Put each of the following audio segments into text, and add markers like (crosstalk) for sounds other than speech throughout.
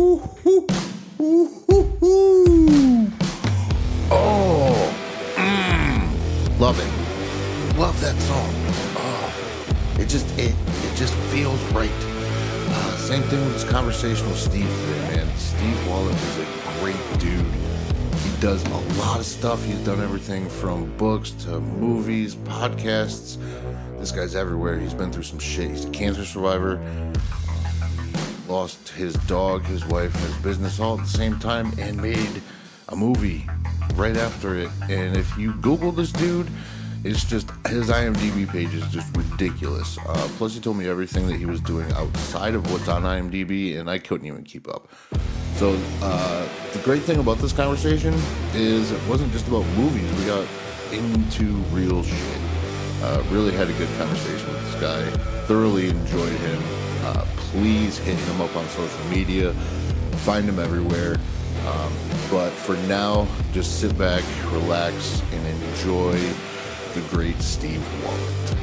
Oh, mm, love it. Love that song. Oh, it just it it just feels right. Uh, same thing with this conversation with Steve today, man. Steve Wollett is a great dude. He does a lot of stuff. He's done everything from books to movies, podcasts. This guy's everywhere. He's been through some shit. He's a cancer survivor. Lost his dog, his wife, and his business all at the same time and made a movie right after it. And if you Google this dude, it's just his IMDb page is just ridiculous. Uh, plus, he told me everything that he was doing outside of what's on IMDb, and I couldn't even keep up. So, uh, the great thing about this conversation is it wasn't just about movies, we got into real shit. Uh, really had a good conversation with this guy, thoroughly enjoyed him. Please hit him up on social media, find him everywhere. Um, but for now, just sit back, relax, and enjoy the great Steve Wollett.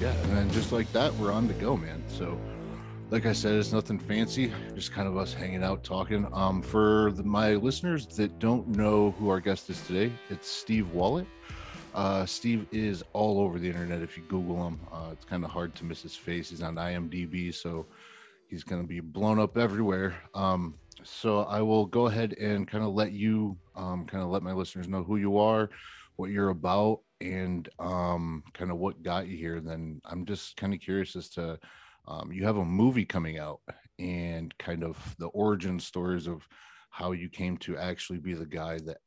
Yeah, and then just like that, we're on to go, man. So, like I said, it's nothing fancy, just kind of us hanging out talking. Um, for the, my listeners that don't know who our guest is today, it's Steve Wollett. Uh, Steve is all over the internet. If you Google him, uh, it's kind of hard to miss his face. He's on IMDb, so he's going to be blown up everywhere. Um, so I will go ahead and kind of let you, um, kind of let my listeners know who you are, what you're about, and um, kind of what got you here. Then I'm just kind of curious as to um, you have a movie coming out and kind of the origin stories of how you came to actually be the guy that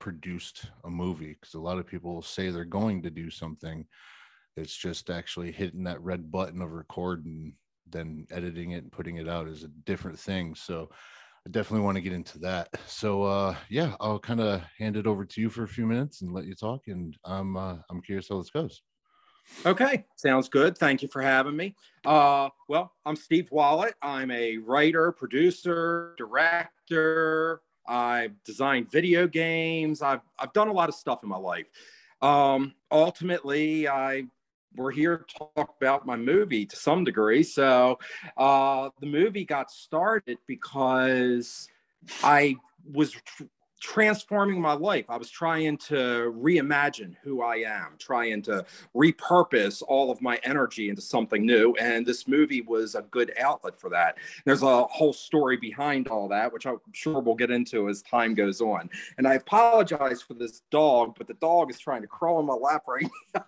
produced a movie because a lot of people say they're going to do something it's just actually hitting that red button of record and then editing it and putting it out is a different thing so i definitely want to get into that so uh yeah i'll kind of hand it over to you for a few minutes and let you talk and i'm uh, i'm curious how this goes Okay, sounds good. Thank you for having me. Uh, well, I'm Steve Wollett. I'm a writer, producer, director. I've designed video games. I've I've done a lot of stuff in my life. Um, ultimately, I we're here to talk about my movie to some degree. So uh, the movie got started because I was transforming my life. I was trying to reimagine who I am, trying to repurpose all of my energy into something new. And this movie was a good outlet for that. There's a whole story behind all that, which I'm sure we'll get into as time goes on. And I apologize for this dog, but the dog is trying to crawl in my lap right (laughs) now.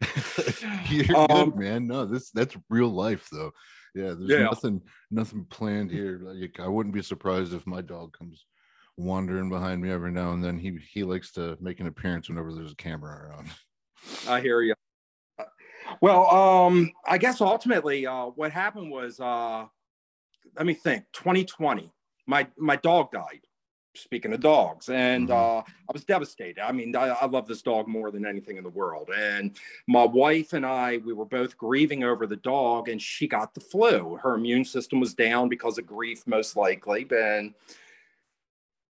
(laughs) You're Um, good, man. No, this that's real life though. Yeah, there's Yeah. nothing nothing planned here. Like I wouldn't be surprised if my dog comes wandering behind me every now and then. He he likes to make an appearance whenever there's a camera around. (laughs) I hear you. Well, um, I guess ultimately, uh, what happened was, uh, let me think. 2020, my my dog died. Speaking of dogs, and Mhm. uh, I was devastated. I mean, I, I love this dog more than anything in the world. And my wife and I, we were both grieving over the dog, and she got the flu. Her immune system was down because of grief, most likely. And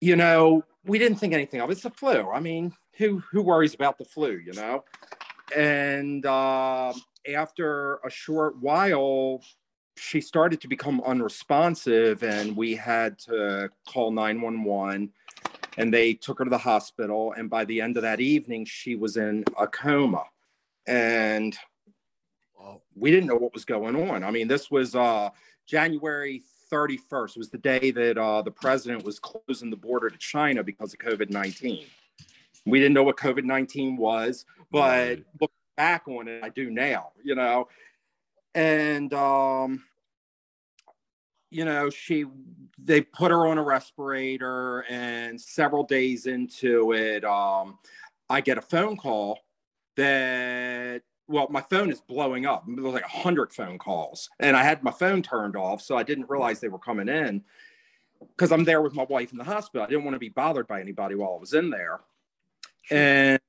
you know, we didn't think anything of it. It's the flu. I mean, who who worries about the flu? You know and uh, after a short while she started to become unresponsive and we had to call 911 and they took her to the hospital and by the end of that evening she was in a coma and we didn't know what was going on i mean this was uh, january 31st it was the day that uh, the president was closing the border to china because of covid-19 we didn't know what covid-19 was but Right. look back on it, I do now, you know. And um, you know, she they put her on a respirator, and several days into it, um, I get a phone call that well, my phone is blowing up. There was like a hundred phone calls, and I had my phone turned off, so I didn't realize they were coming in because I'm there with my wife in the hospital. I didn't want to be bothered by anybody while I was in there. And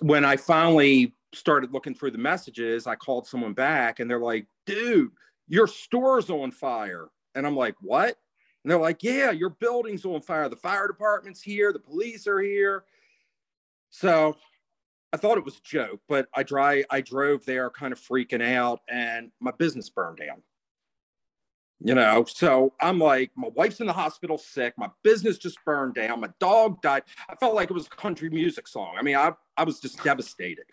when I finally started looking through the messages, I called someone back and they're like, dude, your store's on fire. And I'm like, what? And they're like, yeah, your building's on fire. The fire department's here, the police are here. So I thought it was a joke, but I dry I drove there kind of freaking out and my business burned down. You know, so I'm like, my wife's in the hospital sick, my business just burned down, my dog died. I felt like it was a country music song. I mean, I, I was just devastated.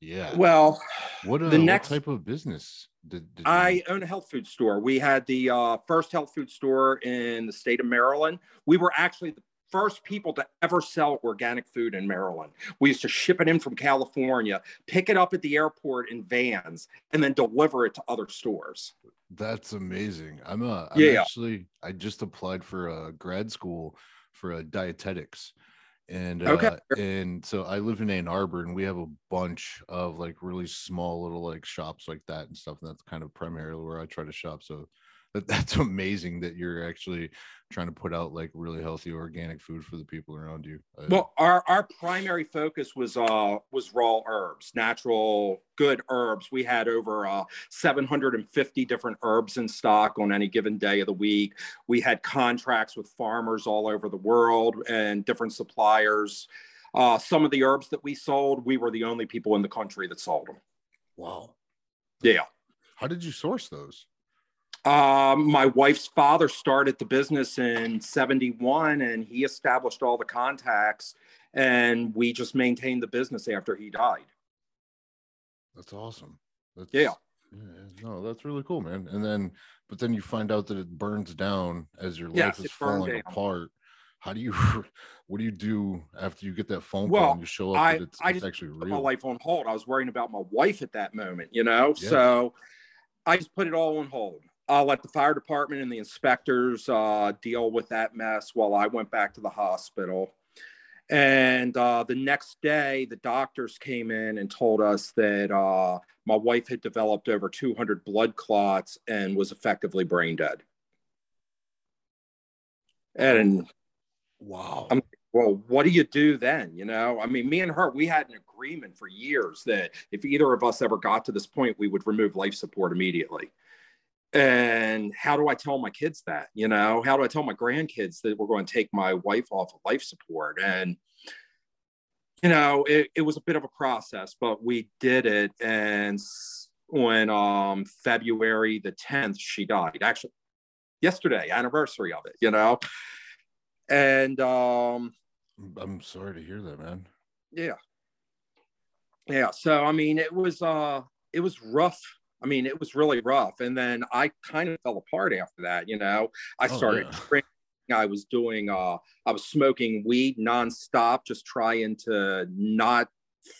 Yeah. Well, what, uh, the next what type of business did, did I you... own a health food store. We had the uh, first health food store in the state of Maryland. We were actually the first people to ever sell organic food in Maryland. We used to ship it in from California, pick it up at the airport in vans, and then deliver it to other stores. That's amazing. I'm a I'm Yeah. actually I just applied for a grad school for a dietetics. And Okay. uh and so I live in Ann Arbor and we have a bunch of like really small little like shops like that and stuff. And that's kind of primarily where I try to shop. So that, that's (laughs) amazing that you're actually trying to put out like really healthy organic food for the people around you. Well, our, our primary focus was uh was raw herbs, natural good herbs. We had over uh 750 different herbs in stock on any given day of the week. We had contracts with farmers all over the world and different suppliers. Uh, some of the herbs that we sold, we were the only people in the country that sold them. wow. Yeah. How did you source those? Um, my wife's father started the business in 71 and he established all the contacts and we just maintained the business after he died. That's awesome. That's, Yeah. yeah. No, that's really cool, man. And then, but then you find out that it burns down as your life Yes, is falling down. apart. How do you, (laughs) what do you do after you get that phone Well, call and you show up I- that it's, I it's just actually put my life on hold. I was worrying about my wife at that moment, you know? Yeah. So I just put it all on hold. I'll let the fire department and the inspectors uh, deal with that mess while I went back to the hospital. And uh, the next day, the doctors came in and told us that uh, my wife had developed over 200 blood clots and was effectively brain dead. And Wow. I'm- well, what do you do then? You know, I mean, me and her, we had an agreement for years that if either of us ever got to this point, we would remove life support immediately. And how do I tell my kids that? You know, how do I tell my grandkids that we're going to take my wife off of life support? And, you know, it, it was a bit of a process, but we did it. And on um, February the 10th, she died. Actually, yesterday, anniversary of it, you know? And um, I'm sorry to hear that, man. yeah yeah so i mean it was uh it was rough i mean it was really rough and then i kind of fell apart after that you know i Oh, started yeah. drinking i was doing uh i was smoking weed nonstop just trying to not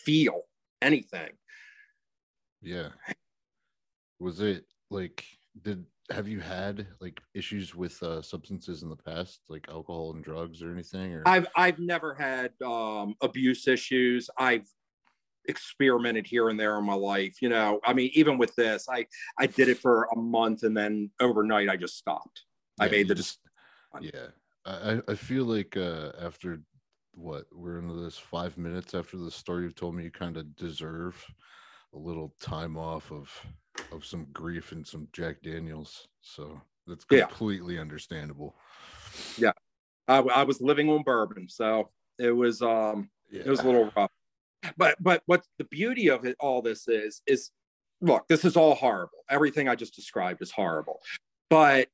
feel anything Yeah. Was it like, did, have you had like issues with uh, substances in the past, like alcohol and drugs or anything? Or i've i've never had um abuse issues i've experimented here and there in my life you know i mean even with this i i did it for a month and then overnight i just stopped. I made the just yeah. I, I- feel like uh after what we're into this five minutes after the story you've told me you kind of deserve a little time off of of some grief and some jack daniels. So that's Yeah. completely understandable. Yeah. I, I was living on bourbon, so it was um yeah it was a little rough. But but what the beauty of it all this is is look, this is all horrible. Everything I just described is horrible. But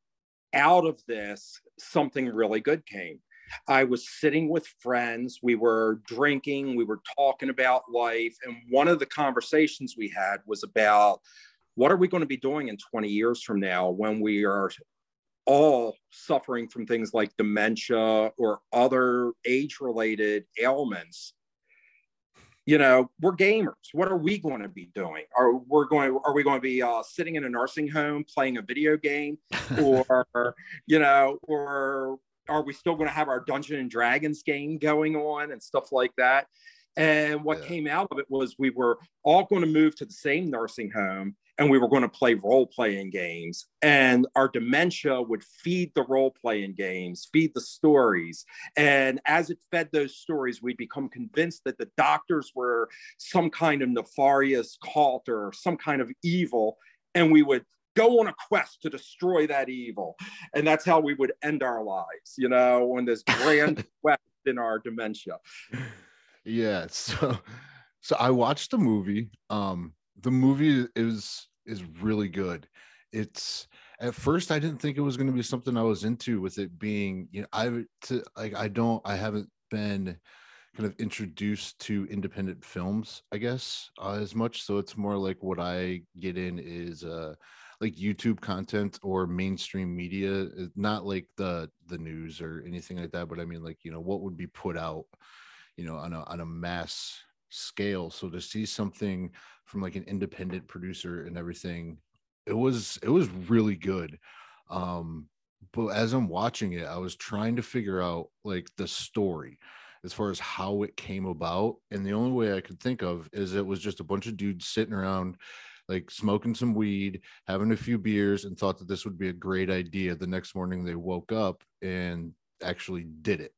out of this, something really good came. I was sitting with friends, we were drinking, we were talking about life, and one of the conversations we had was about what are we going to be doing in 20 years from now when we are all suffering from things like dementia or other age related ailments you know we're gamers. What are we going to be doing? Are we going are we going to be uh, sitting in a nursing home playing a video game? (laughs) Or you know or are we still going to have our dungeon and dragons game going on and stuff like that? And what Yeah. came out of it was we were all going to move to the same nursing home and we were going to play role playing games and our dementia would feed the role playing games feed the stories and as it fed those stories we'd become convinced that the doctors were some kind of nefarious cult or some kind of evil and we would go on a quest to destroy that evil and that's how we would end our lives you know on this grand (laughs) quest in our dementia (laughs) yeah so So I watched the movie. Um, the movie is is really good. It's at first I didn't think it was going to be something I was into with it being, you know, I to like I don't I haven't been kind of introduced to independent films, I guess, uh, as much. So it's more like what I get in is uh like YouTube content or mainstream media, not like the the news or anything like that, but I mean like, you know, what would be put out, you know, on a on a mass scale. So to see something from like an independent producer and everything, it was it was really good. Um, but as I'm watching it, I was trying to figure out like the story as far as how it came about. And the only way I could think of is it was just a bunch of dudes sitting around like smoking some weed, having a few beers, and thought that this would be a great idea. The next morning they woke up and actually did it.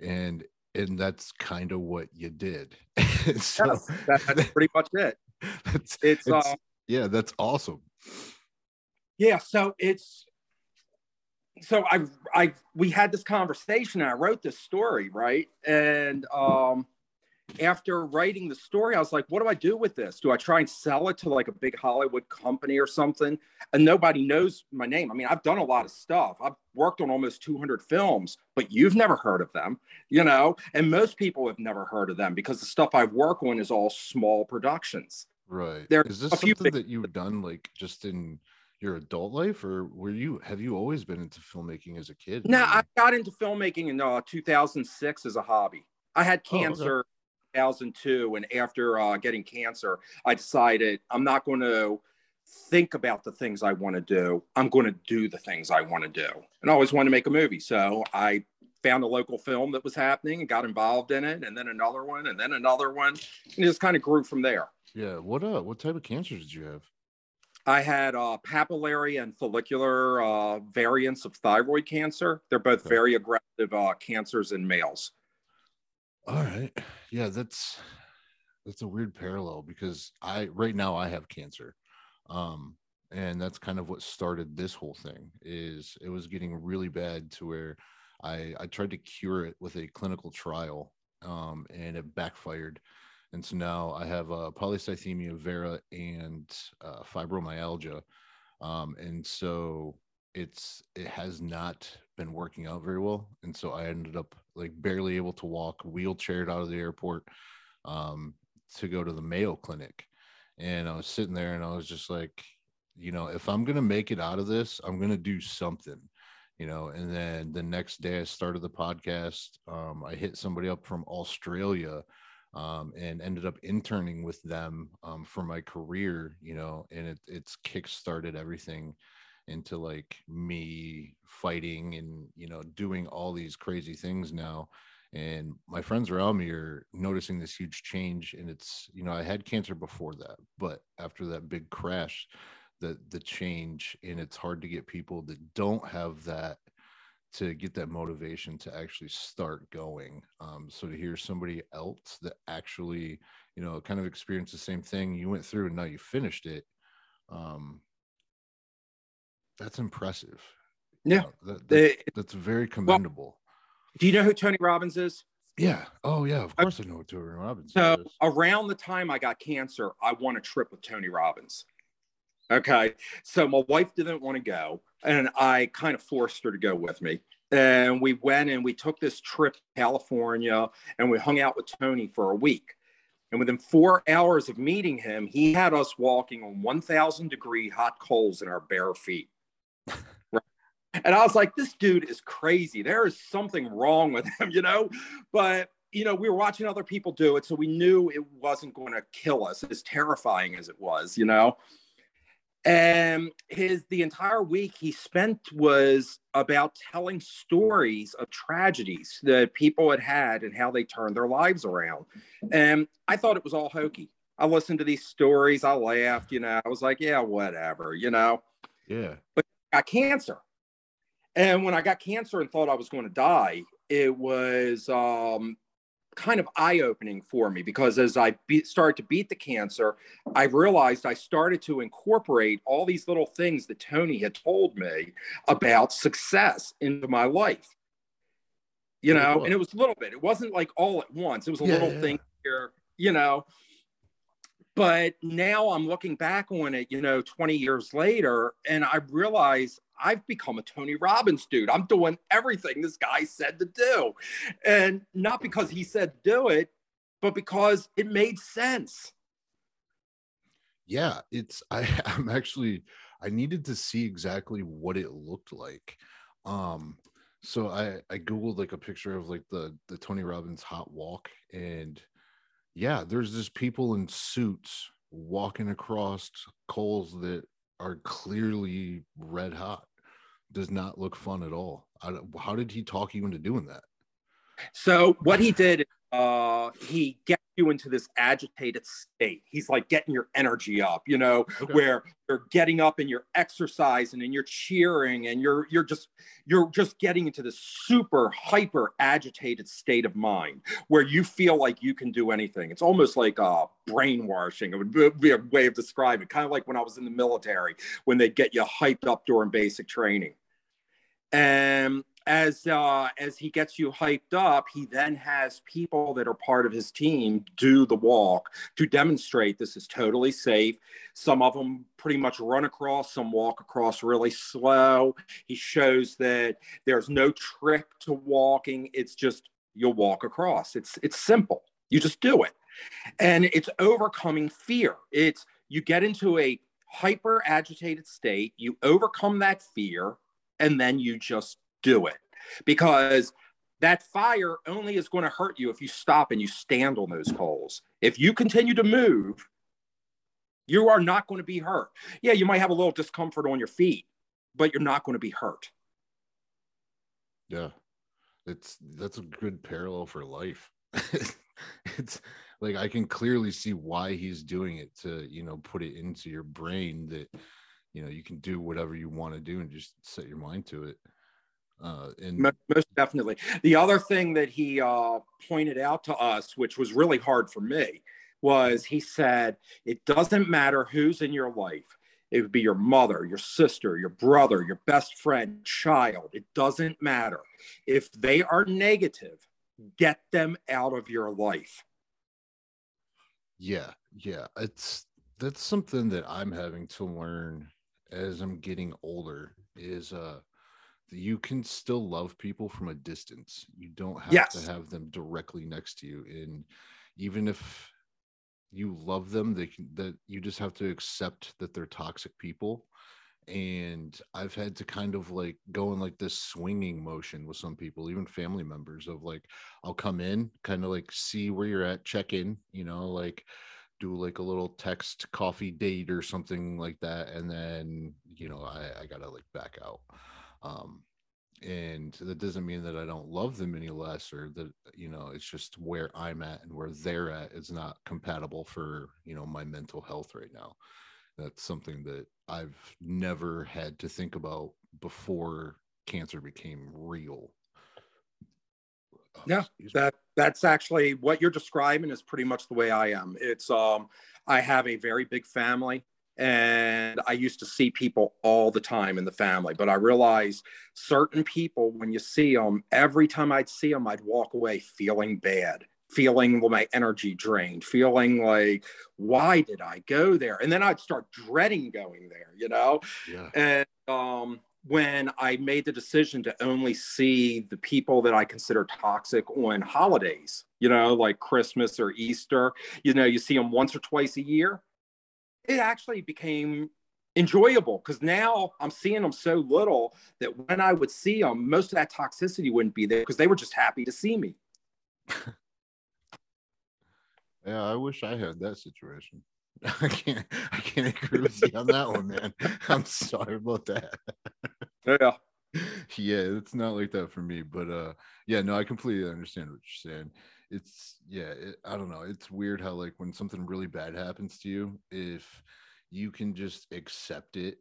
And and that's kind of what you did. (laughs) so yes, that's (laughs) pretty much it. It's, it's, it's uh, yeah, that's awesome. Yeah, so it's so I I we had this conversation and I wrote this story, right? And um after writing the story, I was like, what do I do with this? Do I try and sell it to like a big Hollywood company or something? And nobody knows my name. I mean, I've done a lot of stuff. I've worked on almost 200 films, but you've never heard of them, you know? And most people have never heard of them because the stuff I work on is all small productions. Right. There is this something big- that you've done like just in your adult life or were you have you always been into filmmaking as a kid? No, I got into filmmaking in uh, 2006 as a hobby. I had cancer. Oh, okay 2002 and after uh, getting cancer i decided i'm not going to think about the things i want to do. I'm going to do the things i want to do. And i always wanted to make a movie. So i found a local film that was happening and got involved in it and then another one and then another one. And it just kind of grew from there. Yeah. What uh what type of cancer did you have? I had uh, papillary and follicular uh, variants of thyroid cancer. They're both okay. very aggressive uh, cancers in males. All right. Yeah, that's that's a weird parallel because I right now I have cancer. Um and that's kind of what started this whole thing is it was getting really bad to where I I tried to cure it with a clinical trial um and it backfired. And so now I have uh, polycythemia vera and uh, fibromyalgia. Um, and so it's it has not been working out very well and so i ended up like barely able to walk wheelchaired out of the airport um, to go to the mayo clinic. And i was sitting there and i was just like you know if i'm gonna make it out of this i'm gonna do something you know? And then the next day i started the podcast. Um, i hit somebody up from australia um, and ended up interning with them um, for my career you know? And it, it's kick started everything into like me fighting and you know doing all these crazy things now and my friends around me are noticing this huge change and it's you know i had cancer before that but after that big crash the the change and it's hard to get people that don't have that to get that motivation to actually start going um, so to hear somebody else that actually you know kind of experienced the same thing you went through and now you finished it um, that's impressive. Yeah, that, that, that's very commendable. Well, do you know who Tony Robbins is? Yeah. Oh, yeah. Of course, I, I know who Tony Robbins so, is. around the time I got cancer, I won a trip with Tony Robbins. Okay. So, my wife didn't want to go, and I kind of forced her to go with me. And we went and we took this trip to California and we hung out with Tony for a week. And within four hours of meeting him, he had us walking on 1,000 degree hot coals in our bare feet. (laughs) And I was like, this dude is crazy. There is something wrong with him, (laughs) you know? But, you know, we were watching other people do it. So we knew it wasn't going to kill us, as terrifying as it was, you know? And his the entire week he spent was about telling stories of tragedies that people had had and how they turned their lives around. And I thought it was all hokey. I listened to these stories, I laughed, you know, I was like, yeah, whatever, you know. Yeah. But got cancer. And when I got cancer and thought I was going to die, it was um, kind of eye opening for me because as I be- started to beat the cancer, I realized I started to incorporate all these little things that Tony had told me about success into my life. You know, and it was a little bit, it wasn't like all at once, it was a yeah, little yeah. thing here, you know. But now I'm looking back on it, you know, 20 years later, and I realize I've become a Tony Robbins dude. I'm doing everything this guy said to do. And not because he said do it, but because it made sense. Yeah, it's I (laughs) I'm actually I needed to see exactly what it looked like. Um so I I googled like a picture of like the the Tony Robbins hot walk and yeah, there's just people in suits walking across coals that are clearly red hot. Does not look fun at all. How did he talk you into doing that? So what he did, uh, he gets you into this agitated state. He's like getting your energy up, you know, okay. where you're getting up and you're exercising and you're cheering and you're you're just you're just getting into this super hyper agitated state of mind where you feel like you can do anything. It's almost like uh, brainwashing. It would be a way of describing it, kind of like when I was in the military when they get you hyped up during basic training. And as uh, as he gets you hyped up, he then has people that are part of his team do the walk to demonstrate this is totally safe. Some of them pretty much run across, some walk across really slow. He shows that there's no trick to walking. It's just you'll walk across. It's it's simple. You just do it, and it's overcoming fear. It's you get into a hyper agitated state. You overcome that fear, and then you just do it because that fire only is going to hurt you if you stop and you stand on those coals. If you continue to move, you are not going to be hurt. Yeah, you might have a little discomfort on your feet, but you're not going to be hurt. Yeah. It's that's a good parallel for life. (laughs) it's like I can clearly see why he's doing it to, you know, put it into your brain that you know, you can do whatever you want to do and just set your mind to it. Uh, and most definitely. The other thing that he uh, pointed out to us, which was really hard for me, was he said, It doesn't matter who's in your life. It would be your mother, your sister, your brother, your best friend, child. It doesn't matter. If they are negative, get them out of your life. Yeah, yeah. It's that's something that I'm having to learn as I'm getting older is uh you can still love people from a distance. You don't have yes. to have them directly next to you. And even if you love them, they can that you just have to accept that they're toxic people. And I've had to kind of like go in like this swinging motion with some people, even family members, of like, I'll come in, kind of like see where you're at, check in, you know, like do like a little text coffee date or something like that. And then, you know, I, I gotta like back out um, and that doesn't mean that I don't love them any less or that you know it's just where I'm at and where they're at is not compatible for you know my mental health right now. That's something that I've never had to think about before cancer became real. Oh, yeah, that that's actually what you're describing is pretty much the way I am. It's um I have a very big family and I used to see people all the time in the family. But I realized certain people, when you see them, every time I'd see them, I'd walk away feeling bad, feeling my energy drained, feeling like, why did I go there? And then I'd start dreading going there, you know? Yeah. And um, when I made the decision to only see the people that I consider toxic on holidays, you know, like Christmas or Easter, you know, you see them once or twice a year it actually became enjoyable because now I'm seeing them so little that when I would see them, most of that toxicity wouldn't be there because they were just happy to see me. (laughs) yeah, I wish I had that situation. (laughs) I can't I can't agree with you on that one, man. (laughs) I'm sorry about that. yeah. Yeah, it's not like that for me, but uh yeah, no, I completely understand what you're saying it's yeah it, i don't know it's weird how like when something really bad happens to you if you can just accept it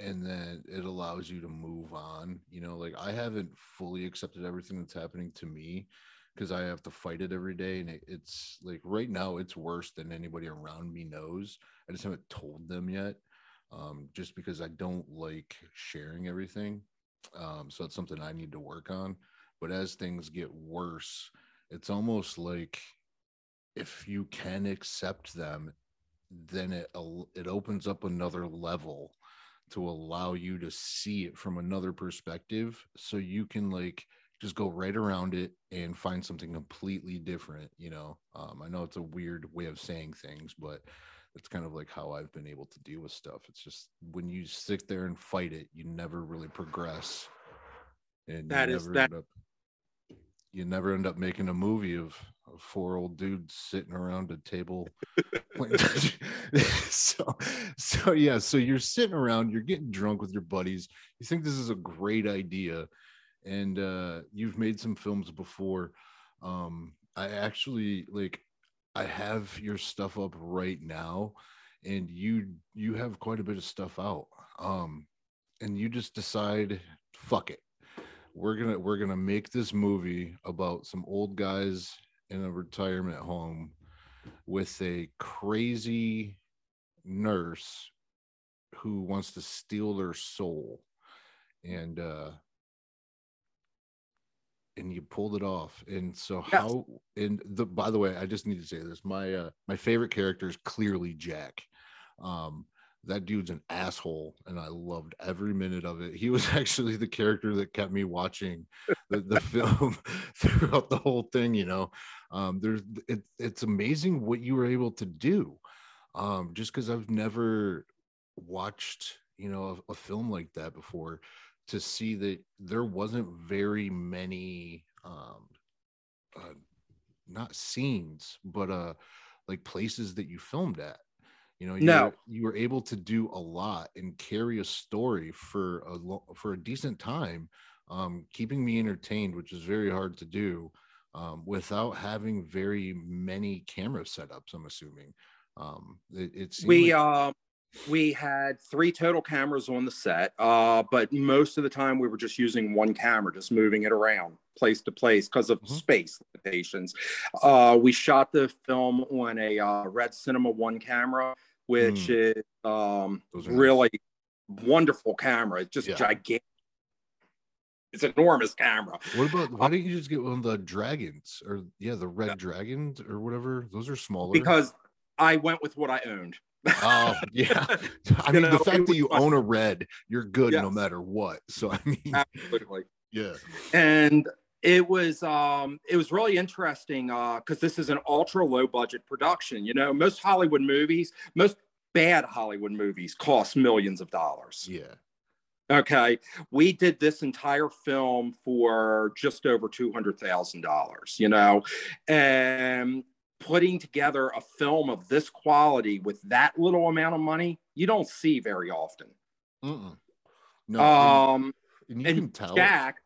and then it allows you to move on you know like i haven't fully accepted everything that's happening to me because i have to fight it every day and it, it's like right now it's worse than anybody around me knows. I just haven't told them yet um, just because i don't like sharing everything um, so it's something i need to work on. But as things get worse it's almost like if you can accept them then it it opens up another level to allow you to see it from another perspective. So you can like just go right around it and find something completely different you know? Um, i know it's a weird way of saying things but it's kind of like how i've been able to deal with stuff. It's just when you sit there and fight it you never really progress. And that is that up, you never end up making a movie of, of four old dudes sitting around a table (laughs) (laughs) so so yeah so you're sitting around you're getting drunk with your buddies you think this is a great idea and uh you've made some films before. Um i actually like i have your stuff up right now and you you have quite a bit of stuff out. Um and you just decide fuck it we're gonna we're gonna make this movie about some old guys in a retirement home with a crazy nurse who wants to steal their soul. And uh and you pulled it off. And so yes. how and the by the way i just need to say this. My uh my favorite character is clearly jack. Um that dude's an asshole and i loved every minute of it. He was (laughs) actually the character that kept me watching the, the (laughs) film (laughs) throughout the whole thing you know? Um there's it, it's amazing what you were able to do um just because i've never watched you know a, a, film like that before to see that there wasn't very many um uh, not scenes but uh like places that you filmed at you know, you, no. were, you were able to do a lot and carry a story for a lo- for a decent time, um, keeping me entertained, which is very hard to do um, without having very many camera setups. I'm assuming. Um, it, it we like- um we had three total cameras on the set, uh, but most of the time we were just using one camera, just moving it around place to place because of mm-hmm. space limitations. Uh, we shot the film on a uh, Red Cinema One camera which mm. is um, really nice. wonderful camera. It's just yeah. gigantic. It's enormous camera. What about why don't you just get one of the dragons or yeah, the red yeah. dragons or whatever? Those are smaller. Because I went with what I owned. oh (laughs) yeah. I mean know, the fact that you own a red, you're good yes. no matter what. So I mean absolutely. (laughs) Yeah. And it was um it was really interesting uh because this is an ultra low budget production you know? Most hollywood movies most bad hollywood movies cost millions of dollars. Yeah. Okay? We did this entire film for just over $200000 you know? And putting together a film of this quality with that little amount of money you don't see very often. Mm-mm. no um and, and, and jack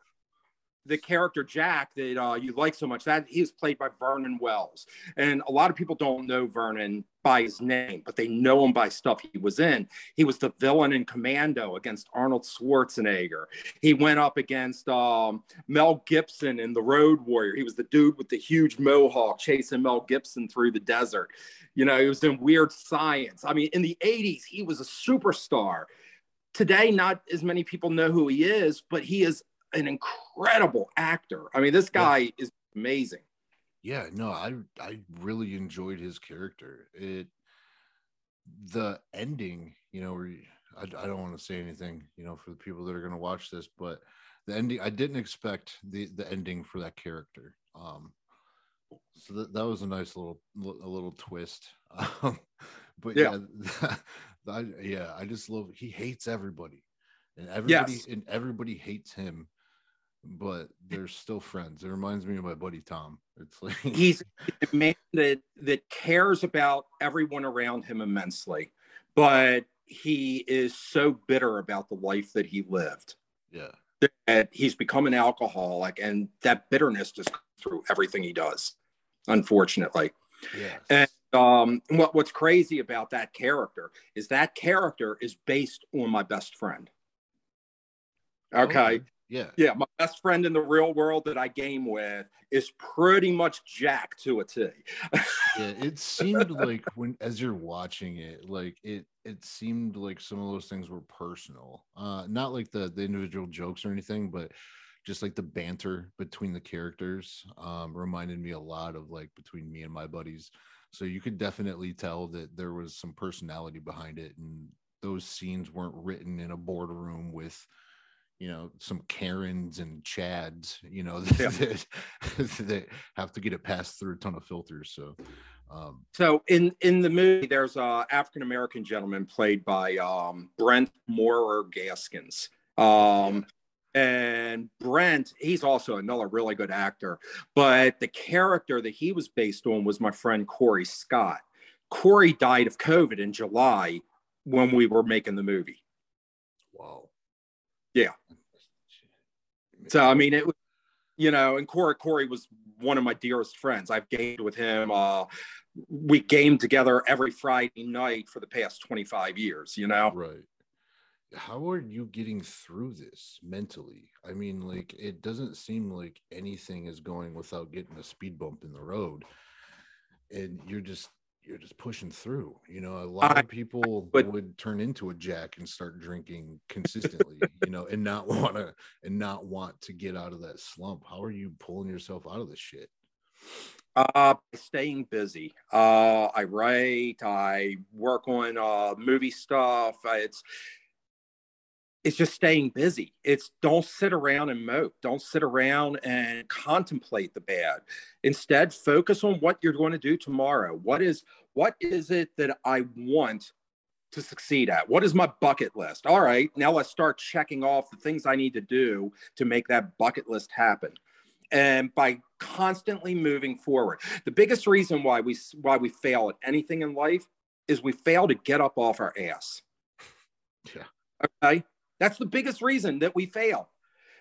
the character Jack that uh, you like so much. That he is played by Vernon Wells, and a lot of people don't know Vernon by his name, but they know him by stuff he was in. He was the villain in Commando against Arnold Schwarzenegger. He went up against um, Mel Gibson in The Road Warrior. He was the dude with the huge mohawk chasing Mel Gibson through the desert. You know, he was in Weird Science. I mean, in the 80s, he was a superstar. Today, not as many people know who he is, but he is an incredible actor. I mean, this guy yeah. is amazing. Yeah, no, I I really enjoyed his character. It the ending, you know, where I, I don't want to say anything, you know, for the people that are going to watch this, but the ending, I didn't expect the the ending for that character. Um, so that, that was a nice little a little twist. (laughs) Um, but yeah, yeah, (laughs) I, yeah, I just love. He hates everybody, and everybody yes. and everybody hates him but they're still friends. It reminds me of my buddy Tom. It's like (laughs) he's a man that that cares about everyone around him immensely, but he is so bitter about the life that he lived. Yeah. That he's become an alcoholic and that bitterness just through everything he does, unfortunately. Yes. And um, what, what's crazy about that character is that character is based on my best friend. Okay. okay. Yeah. Yeah. My best friend in the real world that I game with is pretty much Jack to a T. yeah. It seemed like when as you're watching it, like it it seemed like some of those things were personal. Uh not like the the individual jokes or anything, but just like the banter between the characters um, reminded me a lot of like between me and my buddies. So you could definitely tell that there was some personality behind it, and those scenes weren't written in a boardroom with you know some karens and chads you know (laughs) that, that, have to get it passed through a ton of filters so um, so in in the movie there's a african american gentleman played by um, brent moore gaskins um, and brent he's also another really good actor but the character that he was based on was my friend corey scott. Corey died of covid in july when we were making the movie. Wow. Yeah. So I mean, it was, you know, and Corey Corey was one of my dearest friends. I've gamed with him. Uh, we gamed together every Friday night for the past 25 years, you know? Right. How are you getting through this mentally? I mean, like, it doesn't seem like anything is going without getting a speed bump in the road. And you're just you're just pushing through. You know, a lot of people (laughs) but, would turn into a jack and start drinking consistently, you know, and not (laughs) want to and not want to get out of that slump. How are you pulling yourself out of this shit? Uh, staying busy. Uh, I write. I work on uh, movie stuff. It's it's just staying busy. It's don't sit around and mope. Don't sit around and contemplate the bad. Instead, focus on what you're going to do tomorrow. What is what is it that I want to succeed at? What is my bucket list? All right, now let's start checking off the things I need to do to make that bucket list happen. And by constantly moving forward, the biggest reason why we why we fail at anything in life is we fail to get up off our ass. (laughs) Yeah. Okay that's the biggest reason that we fail.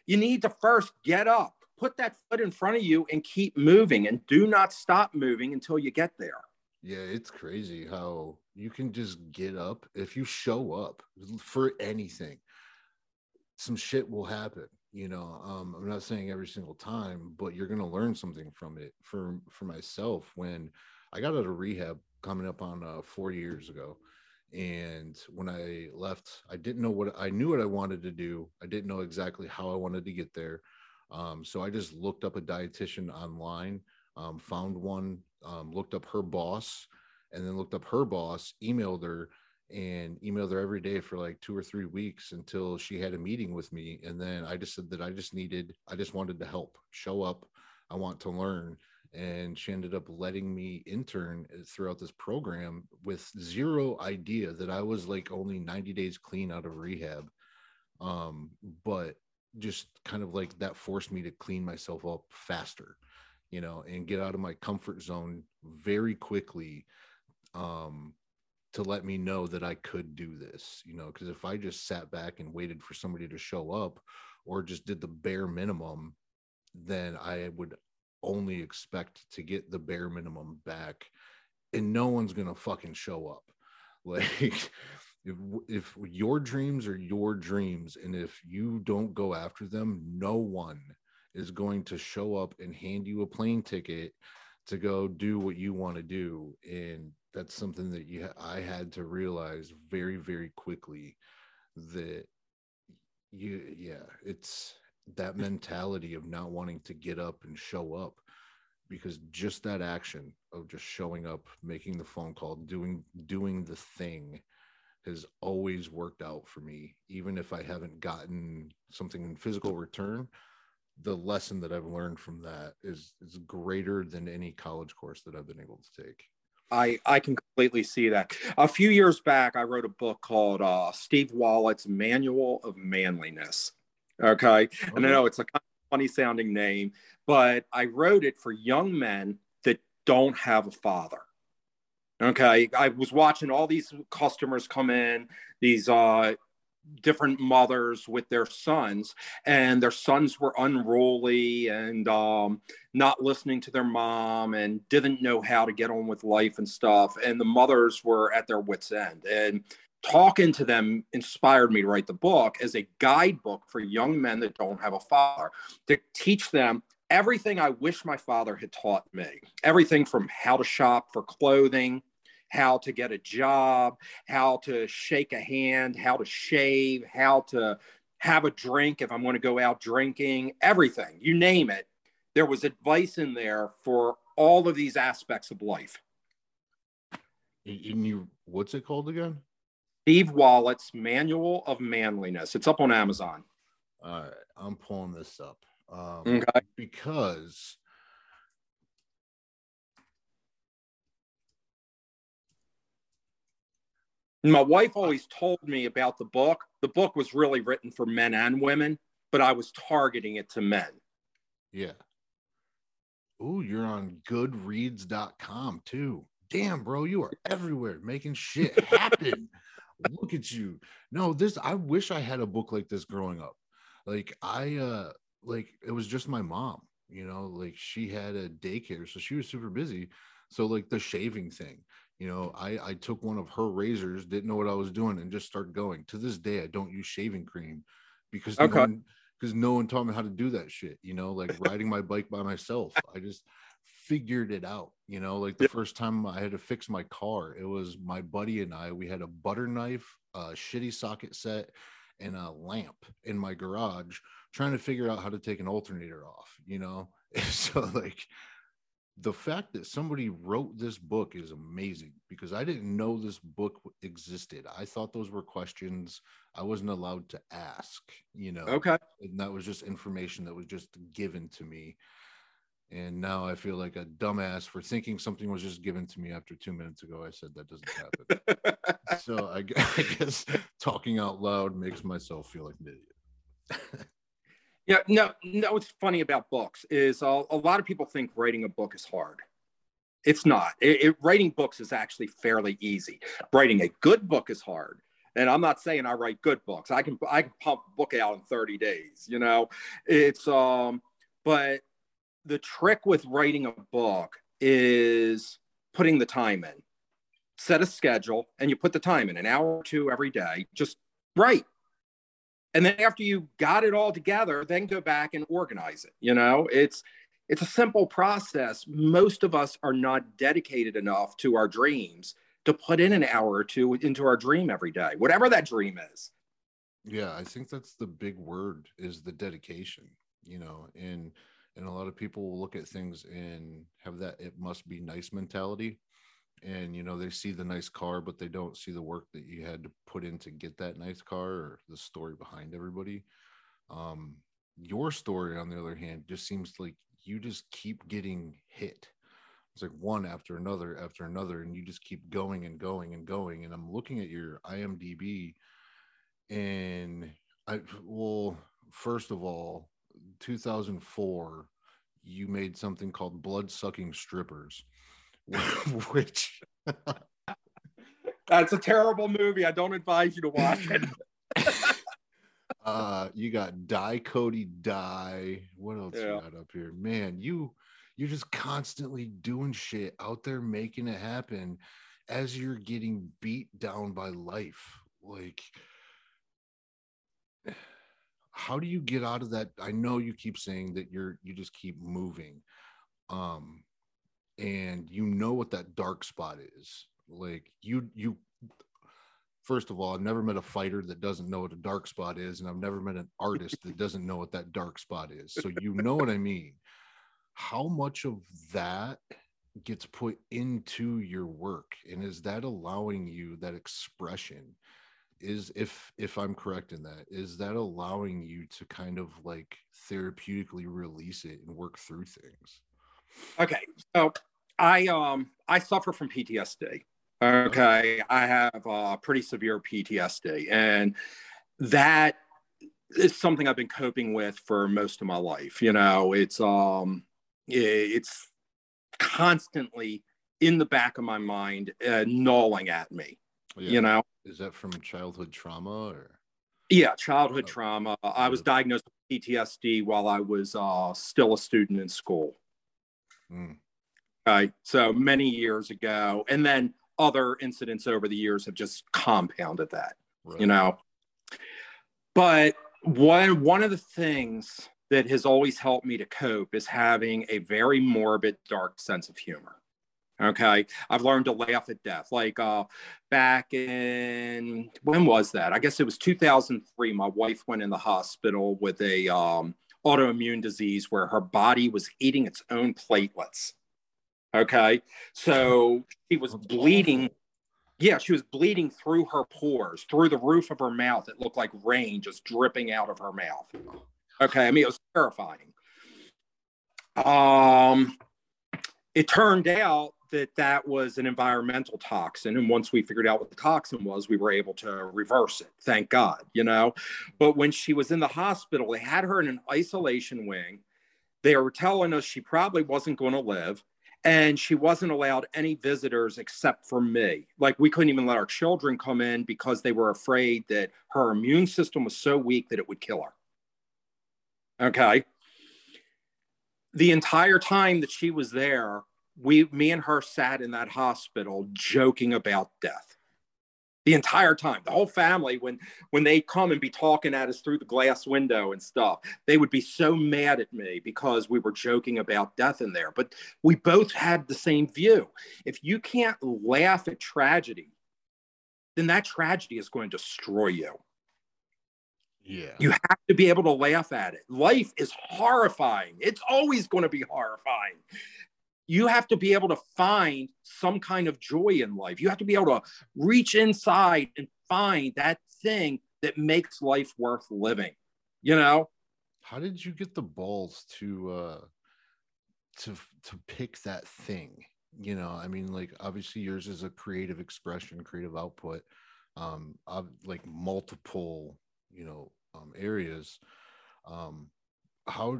You need to first get up, put that foot in front of you, and keep moving, and do not stop moving until you get there. Yeah, it's crazy how you can just get up if you show up for anything. Some shit will happen, you know. Um, I'm not saying every single time, but you're gonna learn something from it. For for myself, when I got out of rehab coming up on uh, four years ago, and when i left i didn't know what i knew what i wanted to do i didn't know exactly how i wanted to get there um, so i just looked up a dietitian online um, found one um, looked up her boss and then looked up her boss emailed her and emailed her every day for like two or three weeks until she had a meeting with me and then i just said that i just needed i just wanted to help show up i want to learn and she ended up letting me intern uh, throughout this program with zero idea that I was like only 90 days clean out of rehab. Um, but just kind of like that forced me to clean myself up faster, you know, and get out of my comfort zone very quickly. Um, to let me know that I could do this, you know, because if I just sat back and waited for somebody to show up or just did the bare minimum, then I would only expect to get the bare minimum back and no one's gonna fucking show up. (laughs) Like if, if your dreams are your dreams and if you don't go after them no one is going to show up and hand you a plane ticket to go do what you want to do. And that's something that you i had to realize very very quickly that you yeah it's that mentality of not wanting to get up and show up because just that action of just showing up making the phone call doing doing the thing has always worked out for me even if i haven't gotten something in physical return the lesson that i've learned from that is is greater than any college course that i've been able to take I, I can completely see that. A few years back, I wrote a book called uh, Steve Wollett's Manual of Manliness. Okay. okay. And I know it's a kind of funny sounding name, but I wrote it for young men that don't have a father. Okay. I was watching all these customers come in, these uh, different mothers with their sons, and their sons were unruly and um, not listening to their mom and didn't know how to get on with life and stuff. And the mothers were at their wits' end. And talking to them inspired me to write the book as a guidebook for young men that don't have a father to teach them everything I wish my father had taught me. Everything from how to shop for clothing, how to get a job, how to shake a hand, how to shave, how to have a drink, if I'm going to go out drinking, everything, you name it. There was advice in there for all of these aspects of life. And you, what's it called again? Steve Wollett's Manual of Manliness. It's up on Amazon. All right, I'm pulling this up um, Okay. because My wife always told me about the book. The book was really written for men and women, but I was targeting it to men. yeah. Ooh, you're on goodreads.com too. Damn, bro, you are everywhere making shit happen. (laughs) Look at you. No, this I wish I had a book like this growing up. Like I uh like it was just my mom, you know, like she had a daycare, so she was super busy. So like the shaving thing, you know, I I took one of her razors, didn't know what I was doing, and just started going. To this day, I don't use shaving cream because no Okay. one because no one taught me how to do that shit, you know, like riding my bike by myself. I just figured it out, you know, like the Yeah. first time I had to fix my car, it was my buddy and I, we had a butter knife, a shitty socket set, and a lamp in my garage trying to figure out how to take an alternator off, you know? (laughs) so like the fact that somebody wrote this book is amazing because I didn't know this book existed. I thought those were questions I wasn't allowed to ask, you know Okay. and that was just information that was just given to me and now i feel like a dumbass for thinking something was just given to me after two minutes ago i said that doesn't happen so (laughs) I, (laughs) I guess talking out loud makes myself feel like an idiot Yeah, no, no. What's funny about books is uh, a lot of people think writing a book is hard. It's not. It, it- writing books is actually fairly easy. Writing a good book is hard. And I'm not saying I write good books. I can I can pump a book out in 30 days. You know, it's um. But the trick with writing a book is putting the time in. Set a schedule, and you put the time in an hour or two every day. Just write and then after you got it all together then go back and organize it you know it's it's a simple process most of us are not dedicated enough to our dreams to put in an hour or two into our dream every day whatever that dream is yeah i think that's the big word is the dedication you know and and a lot of people will look at things and have that it must be nice mentality and you know they see the nice car but they don't see the work that you had to put in to get that nice car or the story behind everybody. Um your story on the other hand just seems like you just keep getting hit. It's like one after another after another and you just keep going and going and going and i'm looking at your imdb and i well first of all 2004 you made something called blood sucking strippers (laughs) which (laughs) that's a terrible movie. I don't advise you to watch it. (laughs) Uh you got die cody die. What else Yeah. you got up here? Man you you're just constantly doing shit out there making it happen as you're getting beat down by life. Like how do you get out of that? I know you keep saying that you're you just keep moving um and you know what that dark spot is. Like you you first of all i've never met a fighter that doesn't know what a dark spot is and i've never met an artist that doesn't know what that dark spot is. So you know what i mean. How much of that gets put into your work and is that allowing you that expression is if if i'm correct in that is that allowing you to kind of like therapeutically release it and work through things Okay, so I um I suffer from PTSD. Okay, I have uh, pretty severe PTSD, and that is something I've been coping with for most of my life. You know, it's um it's constantly in the back of my mind, uh, gnawing at me. Yeah. You know, is that from childhood trauma or yeah, childhood Oh. trauma. I was diagnosed with PTSD while I was uh, still a student in school. Mm, Right. So many years ago. And then other incidents over the years have just compounded that, right. you know. But one one of the things that has always helped me to cope is having a very morbid, dark sense of humor. Okay. I've learned to laugh at death. Like uh, back in, when was that? I guess it was 2003. My wife went in the hospital with a um, autoimmune disease where her body was eating its own platelets. Okay. So she was bleeding. Yeah, she was bleeding through her pores, through the roof of her mouth. It looked like rain just dripping out of her mouth. Okay. I mean, it was terrifying. Um, it turned out that that was an environmental toxin. And once we figured out what the toxin was we were able to reverse it. Thank god you know? But when she was in the hospital they had her in an isolation wing. They were telling us she probably wasn't going to live and she wasn't allowed any visitors except for me. Like we couldn't even let our children come in because they were afraid that her immune system was so weak that it would kill her. Okay? The entire time that she was there we me and her sat in that hospital joking about death the entire time. The whole family when when they come and be talking at us through the glass window and stuff they would be so mad at me because we were joking about death in there. But we both had the same view. If you can't laugh at tragedy then that tragedy is going to destroy you. Yeah. You have to be able to laugh at it. Life is horrifying. It's always going to be horrifying you have to be able to find some kind of joy in life. You have to be able to reach inside and find that thing that makes life worth living. You know? How did you get the balls to uh to to pick that thing? You know, I mean like obviously yours is a creative expression, creative output um of like multiple, you know, um areas. Um how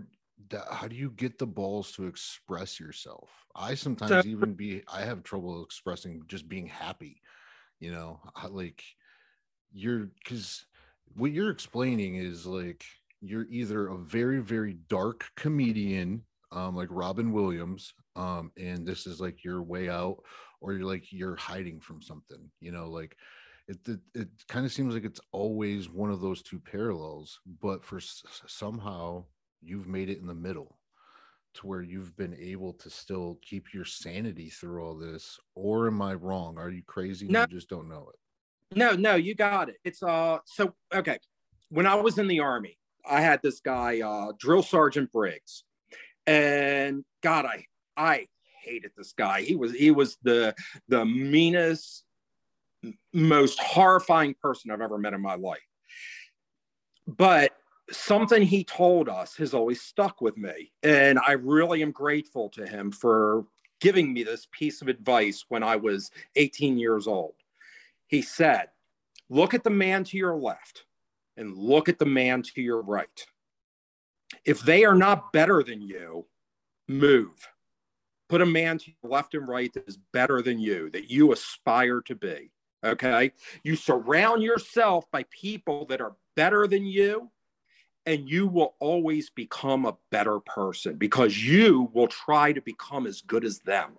how do you get the balls to express yourself? I sometimes so, even be i have trouble expressing just being happy you know like you're because what you're explaining is like you're either a very very dark comedian um like robin williams um and this is like your way out or you're like you're hiding from something you know like it it, it kind of seems like it's always one of those two parallels but for somehow you've made it in the middle to where you've been able to still keep your sanity through all this or am i wrong? Are you crazy no, you just don't know it? No no you got it. It's uh so okay. When i was in the army i had this guy uh drill sergeant briggs and god i i hated this guy. He was he was the the meanest most horrifying person i've ever met in my life. But something he told us has always stuck with me. And I really am grateful to him for giving me this piece of advice when I was 18 years old. He said, Look at the man to your left and look at the man to your right. If they are not better than you, move. Put a man to your left and right that is better than you, that you aspire to be. Okay. You surround yourself by people that are better than you and you will always become a better person because you will try to become as good as them.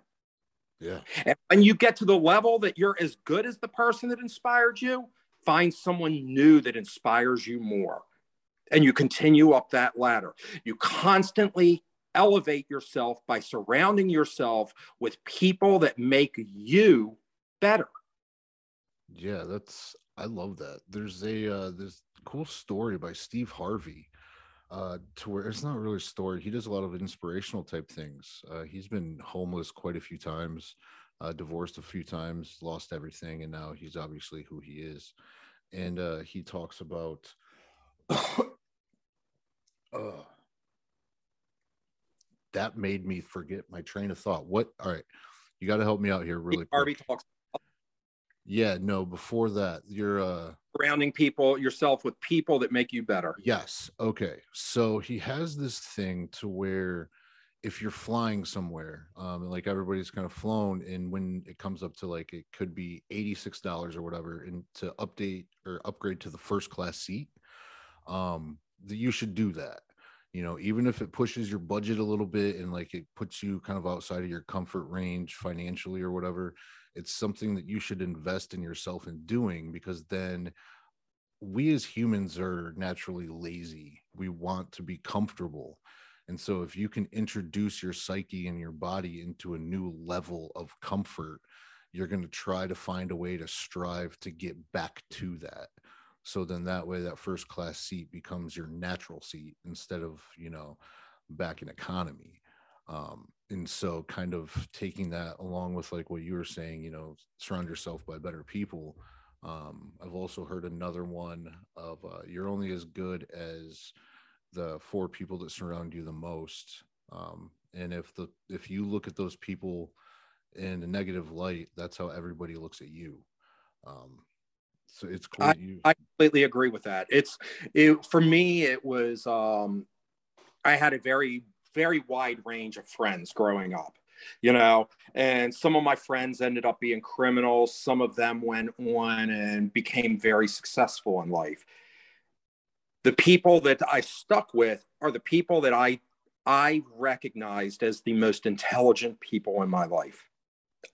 Yeah. And when you get to the level that you're as good as the person that inspired you, find someone new that inspires you more. And you continue up that ladder. You constantly elevate yourself by surrounding yourself with people that make you better. Yeah, that's I love that. There's a uh there's cool story by Steve Harvey uh to where it's not really a story he does a lot of inspirational type things uh he's been homeless quite a few times uh divorced a few times lost everything and now he's obviously who he is and uh he talks about (coughs) uh that made me forget my train of thought what all right you got to help me out here really Harvey quick. talks yeah, no, before that, you're uh surrounding people yourself with people that make you better. Yes. Okay. So he has this thing to where if you're flying somewhere, um, like everybody's kind of flown, and when it comes up to like it could be $86 or whatever, and to update or upgrade to the first class seat, um, you should do that. You know, even if it pushes your budget a little bit and like it puts you kind of outside of your comfort range financially or whatever, it's something that you should invest in yourself in doing because then we as humans are naturally lazy we want to be comfortable And so if you can introduce your psyche and your body into a new level of comfort, you're going to try to find a way to strive to get back to that. So then that way that first class seat becomes your natural seat instead of, you know, back in economy. Um, and so kind of taking that along with like what you were saying, you know, surround yourself by better people. Um, I've also heard another one of uh, you're only as good as the four people that surround you the most. Um, and if the if you look at those people in a negative light that's how everybody looks at you. Um, so it's cool I, you... I completely agree with that. It's it for me it was um i had a very very wide range of friends growing up you know and some of my friends ended up being criminals some of them went on and became very successful in life the people that I stuck with are the people that I I recognized as the most intelligent people in my life.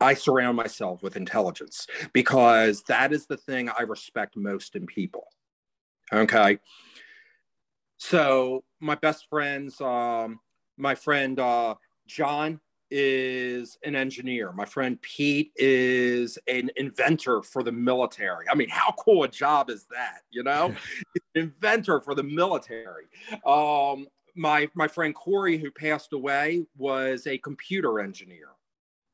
I surround myself with intelligence because that is the thing I respect most in people. Okay. So my best friends, um, my friend uh, John is an engineer. My friend Pete is an inventor for the military. I mean, how cool a job is that? You know, (laughs) inventor for the military. Um, my my friend Corey, who passed away, was a computer engineer.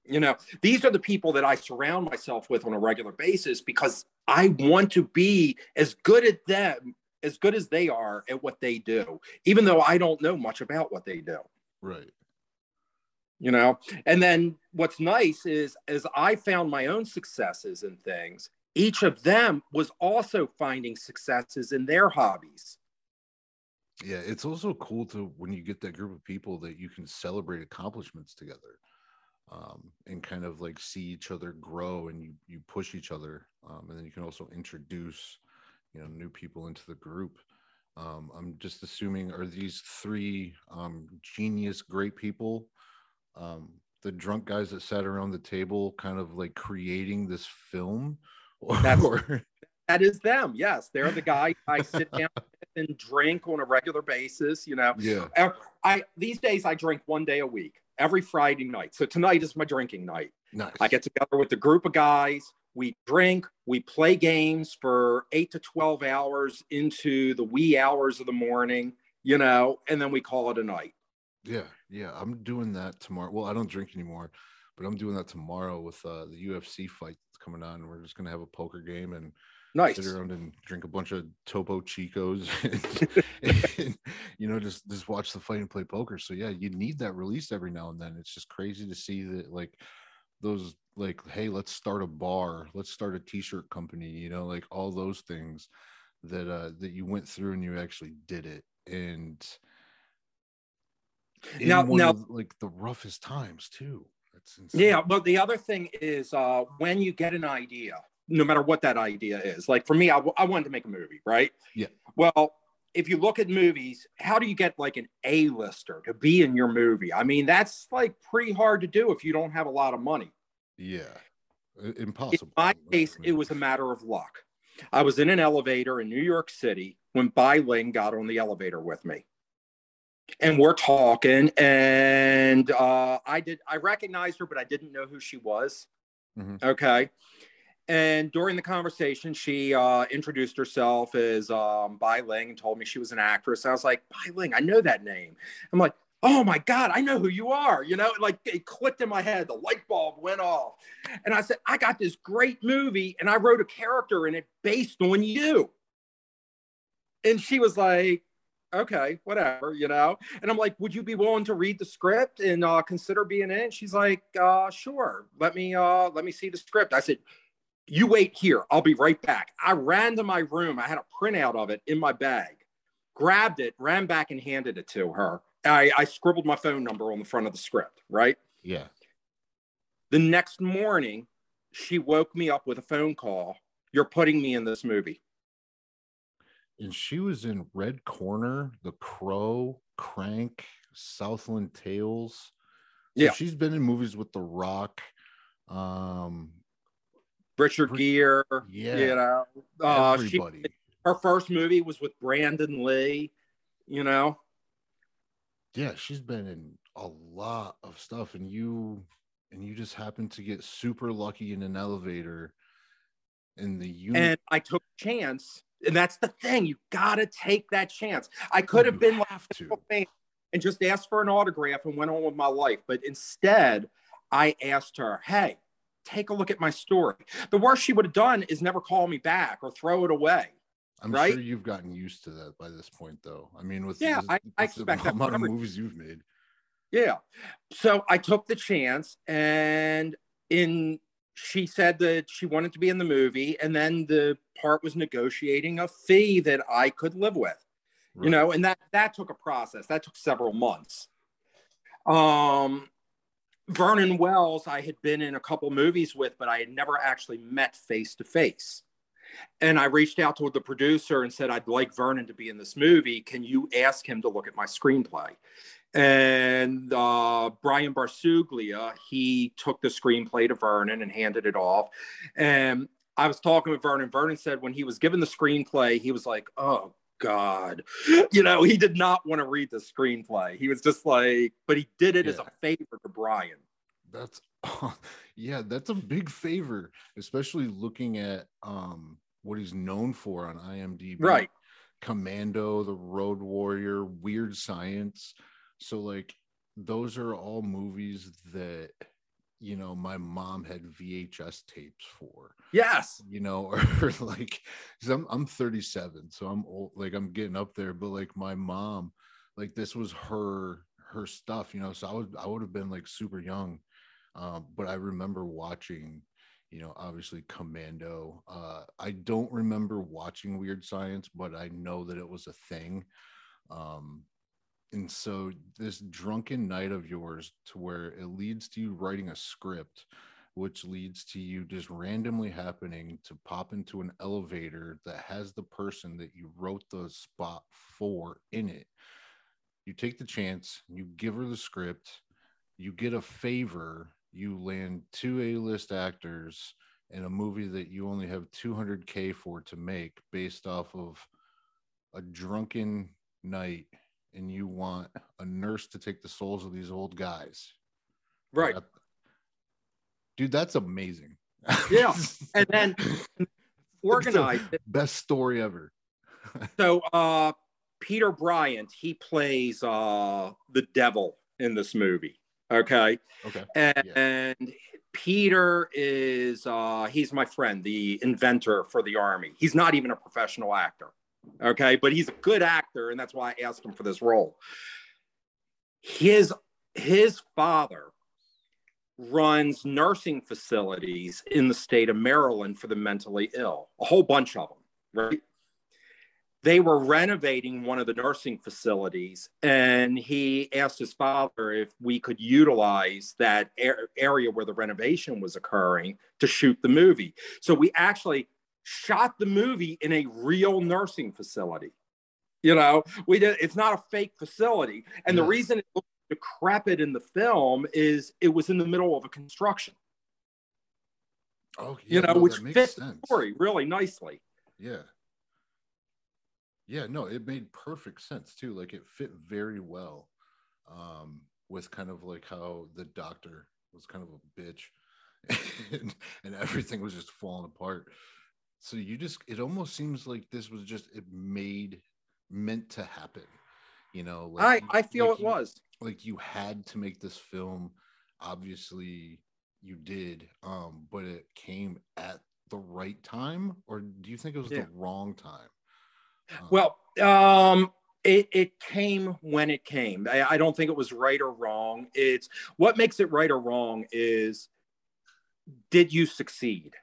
You know, these are the people that I surround myself with on a regular basis because I want to be as good at them as good as they are at what they do, even though I don't know much about what they do. Right. You know? And then what's nice is as i found my own successes and things each of them was also finding successes in their hobbies. Yeah it's also cool to when you get that group of people that you can celebrate accomplishments together um, and kind of like see each other grow and you you push each other um, and then you can also introduce you know new people into the group. Um, i'm just assuming are these three um, genius great people um, the drunk guys that sat around the table kind of like creating this film? (laughs) That's, or that is them yes. They're the guy i sit down and drink on a regular basis you know. Yeah. I these days i drink one day a week every friday night. So tonight is my drinking night. Nice. i get together with a group of guys we drink we play games for 8 to 12 hours into the wee hours of the morning you know and then we call it a night yeah, yeah, I'm doing that tomorrow. Well, I don't drink anymore, but I'm doing that tomorrow with uh, the UFC fight that's coming on. We're just gonna have a poker game and nice. sit around and drink a bunch of Topo Chicos, (laughs) and, (laughs) and, you know, just just watch the fight and play poker. So yeah, you need that release every now and then. It's just crazy to see that like those like, hey, let's start a bar, let's start a t-shirt company, you know, like all those things that uh that you went through and you actually did it and now, now, of, like the roughest times too. Yeah, but the other thing is uh, when you get an idea, no matter what that idea is. Like for me, I, I wanted to make a movie, right? Yeah. Well, if you look at movies, how do you get like an A-lister to be in your movie? I mean, that's like pretty hard to do if you don't have a lot of money. Yeah, impossible. In my case, it was a matter of luck. I was in an elevator in New York City when Bai Ling got on the elevator with me and we're talking and uh, i did i recognized her but i didn't know who she was mm-hmm. okay and during the conversation she uh, introduced herself as um, bai ling and told me she was an actress i was like bai ling i know that name i'm like oh my god i know who you are you know like it clicked in my head the light bulb went off and i said i got this great movie and i wrote a character in it based on you and she was like okay, whatever, you know? And I'm like, would you be willing to read the script and uh, consider being in it? She's like, uh, sure. Let me uh, let me see the script. I said, you wait here. I'll be right back. I ran to my room. I had a printout of it in my bag, grabbed it, ran back and handed it to her. I, I scribbled my phone number on the front of the script, right? Yeah. The next morning, she woke me up with a phone call. You're putting me in this movie and she was in Red Corner, The Crow, Crank, Southland Tales. So yeah, she's been in movies with The Rock, um, Richard Gere. Yeah, you know, uh, everybody. She, her first movie was with Brandon Lee. You know, Yeah, she's been in a lot of stuff, and you and you just happened to get super lucky in an elevator in the. And I took a chance, and that's the thing. You gotta take that chance. I could have been have to. like and just asked for an autograph and went on with my life, but instead, I asked her, "Hey, take a look at my story." The worst she would have done is never call me back or throw it away. I'm right? sure you've gotten used to that by this point, though. I mean, with Yeah, this- I- I the expect that amount of movies you've made. Yeah. So I took the chance and in she said that she wanted to be in the movie and then the part was negotiating a fee that I could live with. You know, and that that took a process. That took several months. Um Vernon Wells I had been in a couple movies with but I had never actually met face to face. And I reached out to the producer and said, I'd like Vernon to be in this movie. Can you ask him to look at my screenplay? And uh, Brian Barsuglia, he took the screenplay to Vernon and handed it off. And I was talking with Vernon. Vernon said when he was given the screenplay, he was like, oh, God. (laughs) You know, he did not want to read the screenplay. He was just like, but he did it as a favor to Brian. That's (laughs) yeah, that's a big favor, especially looking at um what he's known for on IMDb. Right. Commando, The Road Warrior, Weird Science. So like those are all movies that you know my mom had VHS tapes for. Yes. you know, (laughs) or like, 'cause I'm I'm 37, so I'm old, like I'm getting up there, but like my mom, like this was her her stuff, you know. So I would I would have been like super young, um, but I remember watching, you know, obviously Commando. Uh, I don't remember watching Weird Science, but I know that it was a thing. Um, and so this drunken night of yours to where it leads to you writing a script which leads to you just randomly happening to pop into an elevator that has the person that you wrote the spot for in it. You take the chance, you give her the script, you get a favor, you land two A list actors in a movie that you only have 200K for to make based off of a drunken night, and you want a nurse to take the souls of these old guys. Right. That- dude, that's amazing. Yeah, (laughs) and then organized it. Best story ever. So uh Peter Bryant, he plays uh the devil in this movie. Okay. Okay. And, Peter is uh he's my friend, the inventor for the army. He's not even a professional actor. Okay, but he's a good actor, and that's why I asked him for this role. His his father runs nursing facilities in the state of Maryland for the mentally ill, a whole bunch of them, right? They were renovating one of the nursing facilities, and he asked his father if we could utilize that ar- area where the renovation was occurring to shoot the movie. So we actually shot the movie in a real nursing facility. You know, we did. It's not a fake facility, and the Yeah. reason it looked decrepit in the film is it was in the middle of a construction. Oh, You yeah, know, no, which fits the story really nicely. Yeah. Yeah, no, it made perfect sense too. Like it fit very well um with kind of like how the doctor was kind of a bitch (laughs) and, and everything was just falling apart. So you just it almost seems like this was just it made meant to happen. You know, I like, I feel like it you- was. like you had to make this film obviously you did um but it came at the right time or do you think it was Yeah. the wrong time Well, um, it, it came when it came. I, I don't think it was right or wrong. It's what makes it right or wrong is did you succeed?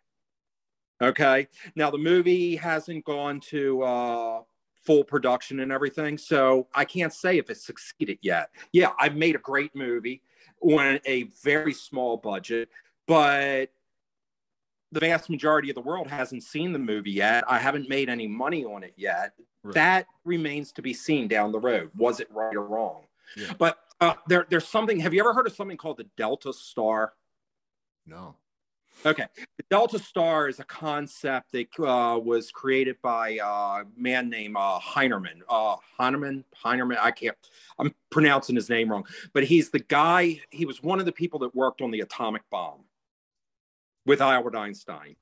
Okay. Now the movie hasn't gone to uh, full production and everything, so I can't say if it succeeded yet. Yeah, I've made a great movie on a very small budget, but the vast majority of the world hasn't seen the movie yet. I haven't made any money on it yet. Right. That remains to be seen down the road. Was it right or wrong? Yeah. But uh, there, there's something. Have you ever heard of something called the Delta Star? no Okay. The Delta Star is a concept that uh, was created by a man named uh, Heinerman. Uh, Heinerman, Heinerman, I can't, I'm pronouncing his name wrong, but he's the guy, he was one of the people that worked on the atomic bomb with Albert Einstein.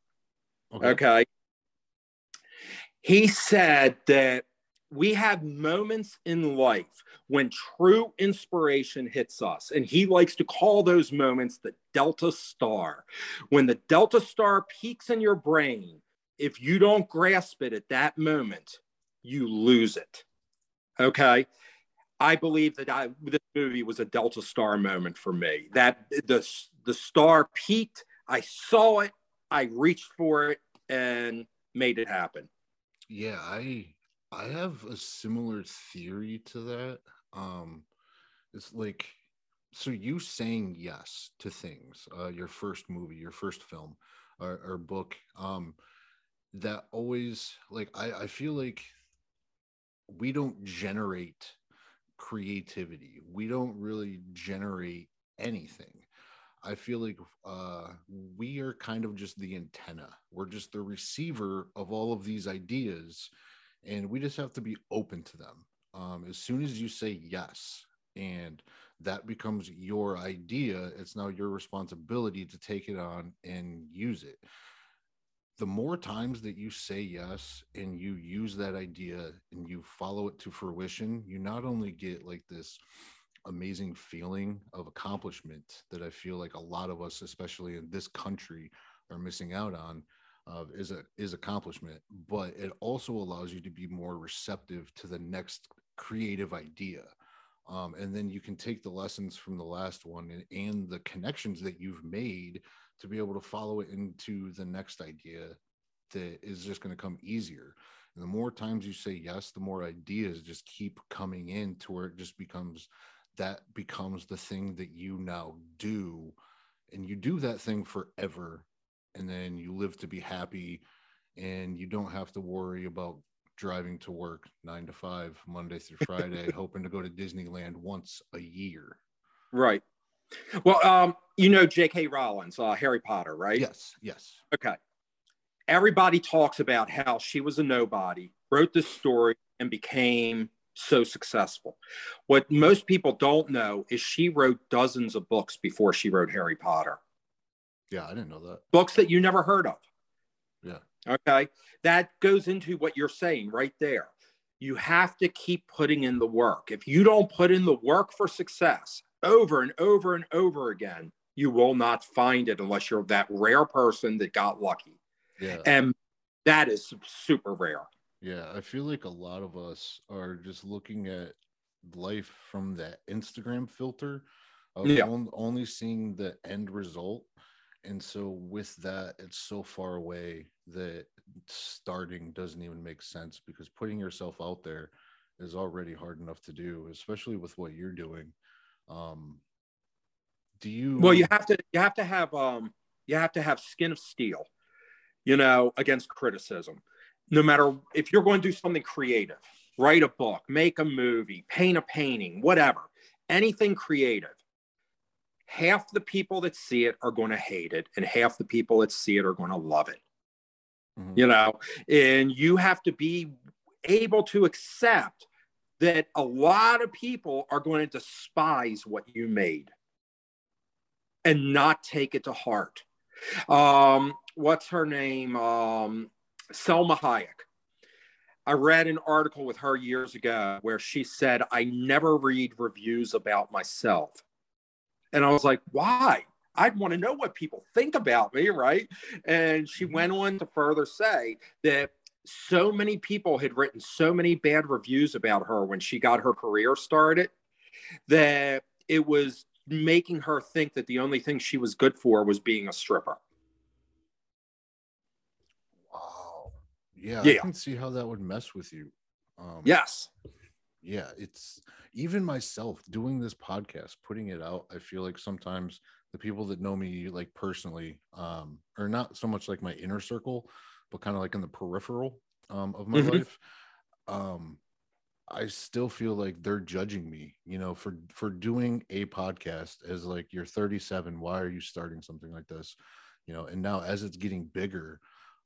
Okay. okay. He said that we have moments in life when true inspiration hits us. And he likes to call those moments the Delta Star. When the Delta Star peaks in your brain, if you don't grasp it at that moment, you lose it. Okay. I believe that I, this movie was a Delta Star moment for me. That the, the star peaked, I saw it, I reached for it, and made it happen. Yeah, I I have a similar theory to that. Um, it's like, so you saying yes to things, uh, your first movie, your first film, or, or book, um, that always like I, I feel like we don't generate creativity. We don't really generate anything. I feel like uh, we are kind of just the antenna. We're just the receiver of all of these ideas and we just have to be open to them. Um, as soon as you say yes, and that becomes your idea, it's now your responsibility to take it on and use it. The more times that you say yes and you use that idea and you follow it to fruition, you not only get like this amazing feeling of accomplishment that I feel like a lot of us, especially in this country, are missing out on, uh, is a is accomplishment, but it also allows you to be more receptive to the next creative idea. Um, and then you can take the lessons from the last one and, and the connections that you've made to be able to follow it into the next idea that is just going to come easier. And the more times you say yes, the more ideas just keep coming in to where it just becomes that becomes the thing that you now do. And you do that thing forever and then you live to be happy and you don't have to worry about driving to work nine to five monday through (laughs) friday hoping to go to disneyland once a year. Right. Well um you know j.k rowling's uh, harry potter right? Yes yes. Okay. Everybody talks about how she was a nobody wrote this story and became so successful what most people don't know is she wrote dozens of books before she wrote harry potter yeah, I didn't know that. Books that you never heard of. Yeah. Okay. That goes into what you're saying right there. You have to keep putting in the work. If you don't put in the work for success over and over and over again, you will not find it unless you're that rare person that got lucky. Yeah. And that is super rare. Yeah. I feel like a lot of us are just looking at life from that Instagram filter of yeah. only seeing the end result and so with that it's so far away that starting doesn't even make sense because putting yourself out there is already hard enough to do especially with what you're doing um do you well you have to you have to have um you have to have skin of steel you know against criticism no matter if you're going to do something creative write a book make a movie paint a painting whatever anything creative half the people that see it are going to hate it and half the people that see it are going to love it. Mm-hmm. you know and you have to be able to accept that a lot of people are going to despise what you made and not take it to heart. Um, what's her name? Um, Salma Hayek I read an article with her years ago where she said, I never read reviews about myself. And I was like, why? I'd want to know what people think about me, right? And she mm-hmm. went on to further say that so many people had written so many bad reviews about her when she got her career started that it was making her think that the only thing she was good for was being a stripper. Yeah, yeah. I can see how that would mess with you. Um, yes yeah it's even myself doing this podcast putting it out i feel like sometimes the people that know me like personally um are not so much like my inner circle but kind of like in the peripheral um of my mm-hmm. life um i still feel like they're judging me you know for for doing a podcast as like you're 37 why are you starting something like this you know and now as it's getting bigger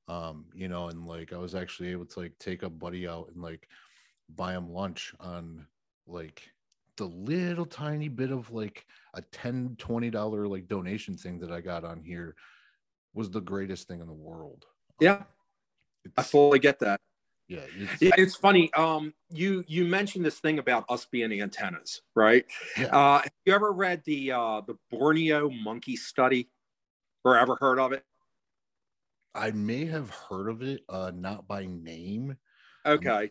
um you know and like i was actually able to like take a buddy out and like buy him lunch on like the little tiny bit of like a 10 20 dollar like donation thing that i got on here was the greatest thing in the world. Yeah. I fully get that. Yeah it's, yeah it's funny um you you mentioned this thing about us being antennas right? Yeah. uh have you ever read the uh the borneo monkey study or ever heard of it i may have heard of it uh not by name. Okay.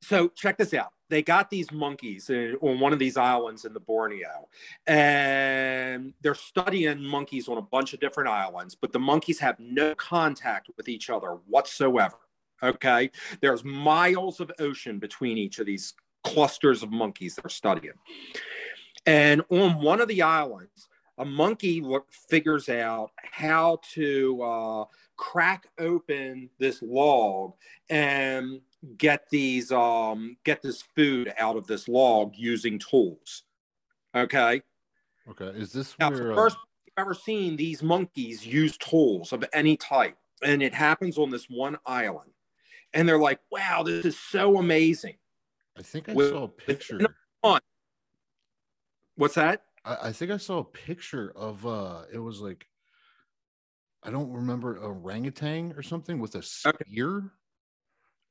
So check this out. They got these monkeys in, on one of these islands in the borneo and they're studying monkeys on a bunch of different islands but the monkeys have no contact with each other whatsoever okay? There's miles of ocean between each of these clusters of monkeys they're studying. And on one of the islands a monkey figures out how to uh, crack open this log and get these um get this food out of this log using tools. Okay? Okay is this now, where, first uh... i've ever seen these monkeys use tools of any type and it happens on this one island and they're like wow this is so amazing. I think i With, saw a picture. what's that? I, I think i saw a picture of uh it was like i don't remember orangutan or something with a spear okay.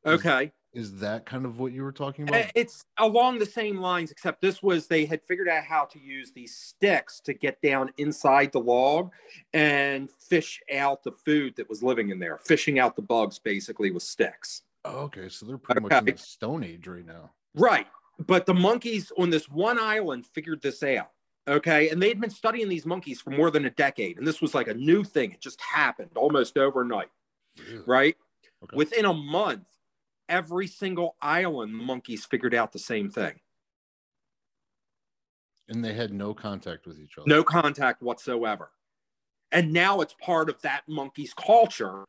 Okay. Is that kind of what you were talking eh, about? It's along the same lines, except this was they had figured out how to use these sticks to get down inside the log and fish out the food that was living in there, fishing out the bugs basically with sticks. Oh, okay. So they're pretty okay. much in the Stone Age right now. Right. But the monkeys on this one island figured this out. Okay. And they'd been studying these monkeys for more than a decade. And this was like a new thing. It just happened almost overnight. Really? Right. Okay. Within a month, every single island, the monkeys figured out the same thing. And they had no contact with each other. No contact whatsoever. And now it's part of that monkey's culture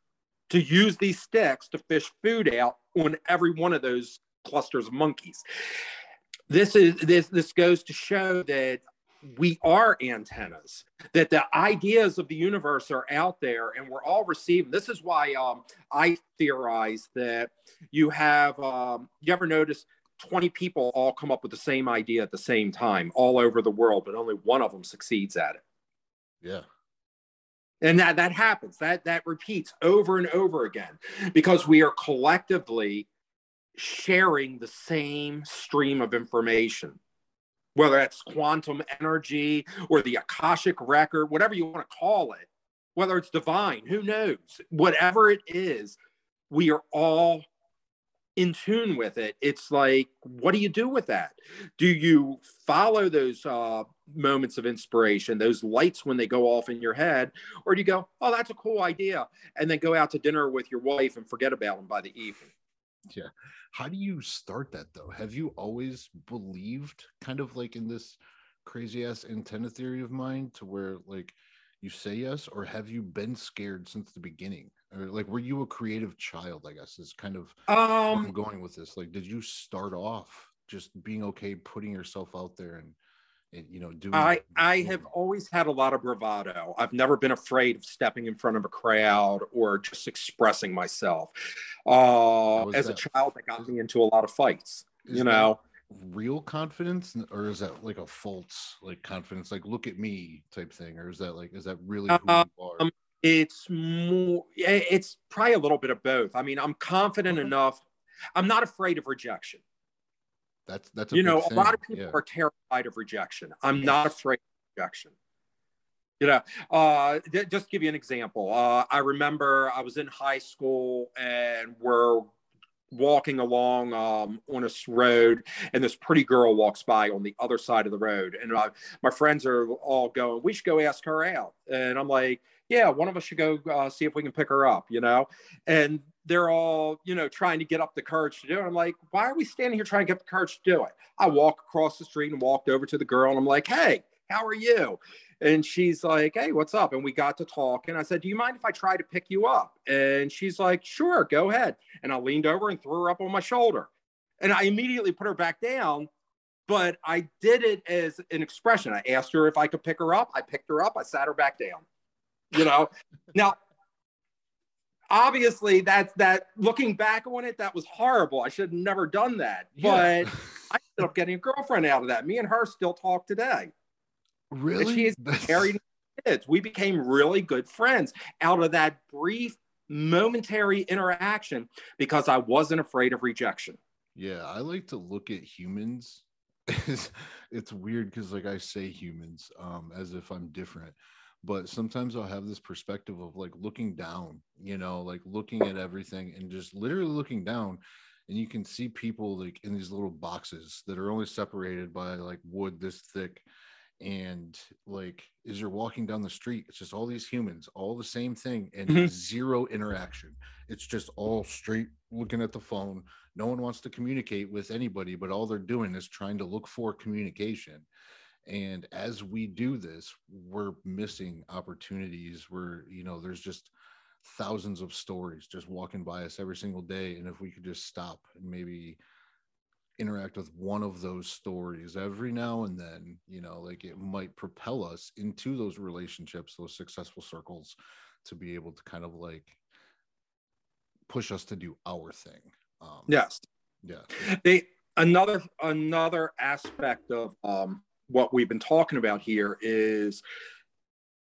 to use these sticks to fish food out on every one of those clusters of monkeys. This is this this goes to show that we are antennas that the ideas of the universe are out there and we're all receiving. This is why um, i theorize that you have um, you ever notice 20 people all come up with the same idea at the same time all over the world but only one of them succeeds at it? Yeah. And that that happens. That that repeats over and over again because we are collectively sharing the same stream of information whether that's quantum energy or the Akashic record, whatever you want to call it, whether it's divine, who knows? Whatever it is, we are all in tune with it. It's like, what do you do with that? Do you follow those uh, moments of inspiration, those lights when they go off in your head, or do you go, oh, that's a cool idea, and then go out to dinner with your wife and forget about them by the evening? Yeah. How do you start that though? Have you always believed kind of like in this crazy ass antenna theory of mine to where like you say yes, or have you been scared since the beginning? Or like were you a creative child, I guess is kind of um I'm going with this. Like, did you start off just being okay putting yourself out there and you know doing i i have always had a lot of bravado. I've never been afraid of stepping in front of a crowd or just expressing myself uh as that? a child that got me into a lot of fights is you know? real confidence or is that like a false like confidence like look at me type thing or is that like is that really who um, you are? it's more it's probably a little bit of both. I mean i'm confident enough i'm not afraid of rejection that's that's you know thing. a lot of people yeah. are terrified of rejection. I'm not afraid of rejection. You know, uh, th- just give you an example. Uh, I remember I was in high school and we're walking along um, on a road, and this pretty girl walks by on the other side of the road, and uh, my friends are all going, "We should go ask her out," and I'm like, "Yeah, one of us should go uh, see if we can pick her up," you know, and they're all, you know, trying to get up the courage to do it. I'm like, why are we standing here trying to get the courage to do it? I walk across the street and walked over to the girl and I'm like, hey, how are you? And she's like, hey, what's up? And we got to talk. And I said, do you mind if I try to pick you up? And she's like, sure, go ahead. And I leaned over and threw her up on my shoulder. And I immediately put her back down. But I did it as an expression. I asked her if I could pick her up. I picked her up. I sat her back down. you know. (laughs) now, obviously, that's that. Looking back on it, that was horrible. I should have never done that. Yeah. But (laughs) I ended up getting a girlfriend out of that. Me and her still talk today. Really? And she's married kids. We became really good friends out of that brief momentary interaction because I wasn't afraid of rejection. Yeah, I like to look at humans. (laughs) it's, weird because like I say humans um as if I'm different. But sometimes I'll have this perspective of like looking down, you know, like looking at everything and just literally looking down and you can see people like in these little boxes that are only separated by like wood this thick and like as you're walking down the street it's just all these humans all the same thing and mm-hmm. zero interaction. It's just all straight looking at the phone. No one wants to communicate with anybody but all they're doing is trying to look for communication and as we do this we're missing opportunities where you know there's just thousands of stories just walking by us every single day. And if we could just stop and maybe interact with one of those stories every now and then you know like it might propel us into those relationships those successful circles to be able to kind of like push us to do our thing. Um yes. yeah. They another another aspect of um what we've been talking about here is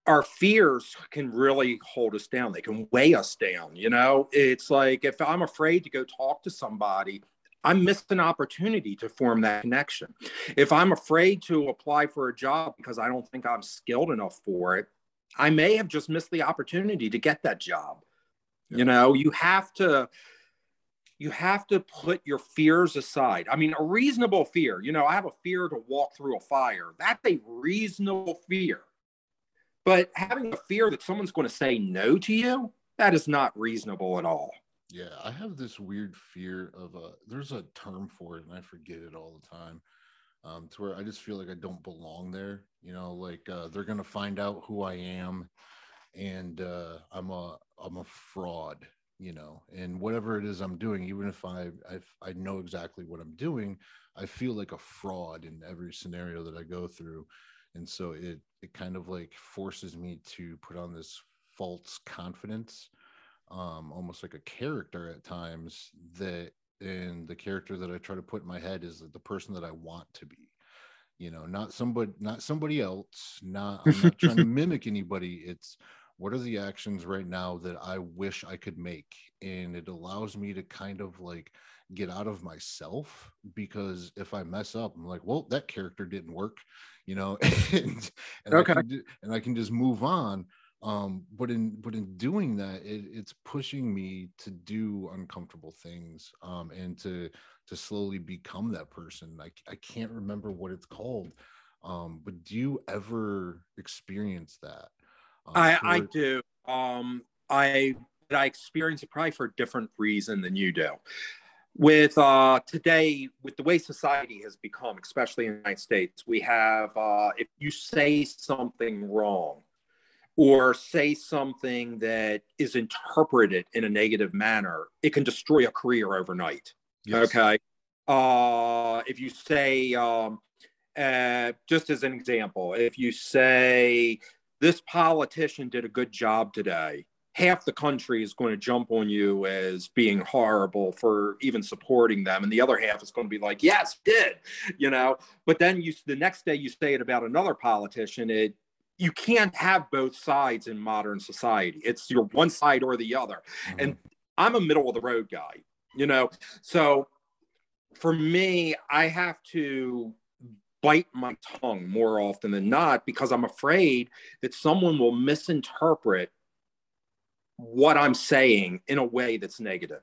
our fears can really hold us down they can weigh us down you know it's like if i'm afraid to go talk to somebody I missed an opportunity to form that connection. If I'm afraid to apply for a job because I don't think I'm skilled enough for it, I may have just missed the opportunity to get that job. Yeah. You know, you have to you have to put your fears aside. I mean, a reasonable fear, you know, I have a fear to walk through a fire. That's a reasonable fear. But having a fear that someone's going to say no to you, that is not reasonable at all. Yeah, I have this weird fear of a. There's a term for it, and I forget it all the time. Um, to where I just feel like I don't belong there. You know, like uh, they're gonna find out who I am, and uh, I'm a I'm a fraud. You know, and whatever it is I'm doing, even if I I, I know exactly what I'm doing, I feel like a fraud in every scenario that I go through, and so it it kind of like forces me to put on this false confidence um, almost like a character at times that and the character that I try to put in my head is the person that I want to be. You know, not somebody, not somebody else. Not I'm not trying to (laughs) mimic anybody. It's what are the actions right now that I wish I could make, and it allows me to kind of like get out of myself because if I mess up, I'm like, well, that character didn't work, you know, (laughs) and, and okay, I can, and I can just move on um but in but in doing that it, it's pushing me to do uncomfortable things um and to to slowly become that person. I, I can't remember what it's called um but do you ever experience that um, i i do um i i experience it probably for a different reason than you do with uh, today with the way society has become especially in the united states we have uh, if you say something wrong or say something that is interpreted in a negative manner, it can destroy a career overnight. Yes. Okay. Uh, if you say, um, uh, just as an example, if you say this politician did a good job today, half the country is going to jump on you as being horrible for even supporting them and the other half is going to be like yes did you know but then you the next day you say it about another politician it you can't have both sides in modern society. It's your one side or the other. Mm-hmm. And I'm a middle of the road guy, you know. So for me, I have to bite my tongue more often than not because I'm afraid that someone will misinterpret what I'm saying in a way that's negative.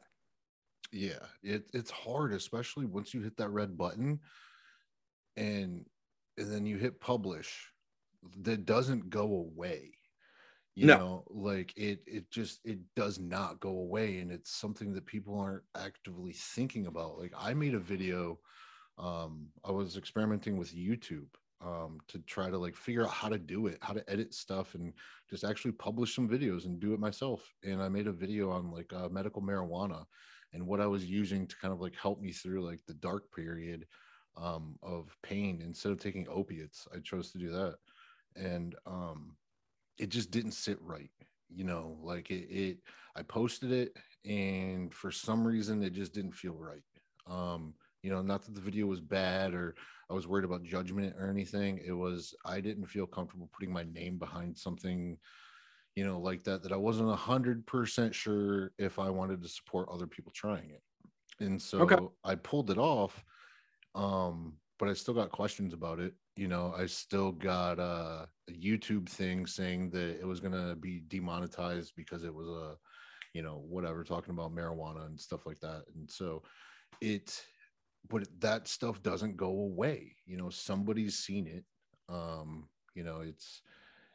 Yeah, it, it's hard, especially once you hit that red button and and then you hit publish that doesn't go away you no. know like it it just it does not go away and it's something that people aren't actively thinking about like i made a video um i was experimenting with youtube um to try to like figure out how to do it how to edit stuff and just actually publish some videos and do it myself and i made a video on like uh, medical marijuana and what i was using to kind of like help me through like the dark period um of pain instead of taking opiates i chose to do that and um it just didn't sit right. You know, like it, it I posted it and for some reason it just didn't feel right. Um, you know, not that the video was bad or I was worried about judgment or anything. It was I didn't feel comfortable putting my name behind something, you know, like that that I wasn't a hundred percent sure if I wanted to support other people trying it. And so okay. I pulled it off. Um, but I still got questions about it. You know, I still got uh, a YouTube thing saying that it was gonna be demonetized because it was a, you know, whatever, talking about marijuana and stuff like that. And so it but that stuff doesn't go away you know somebody's seen it um you know it's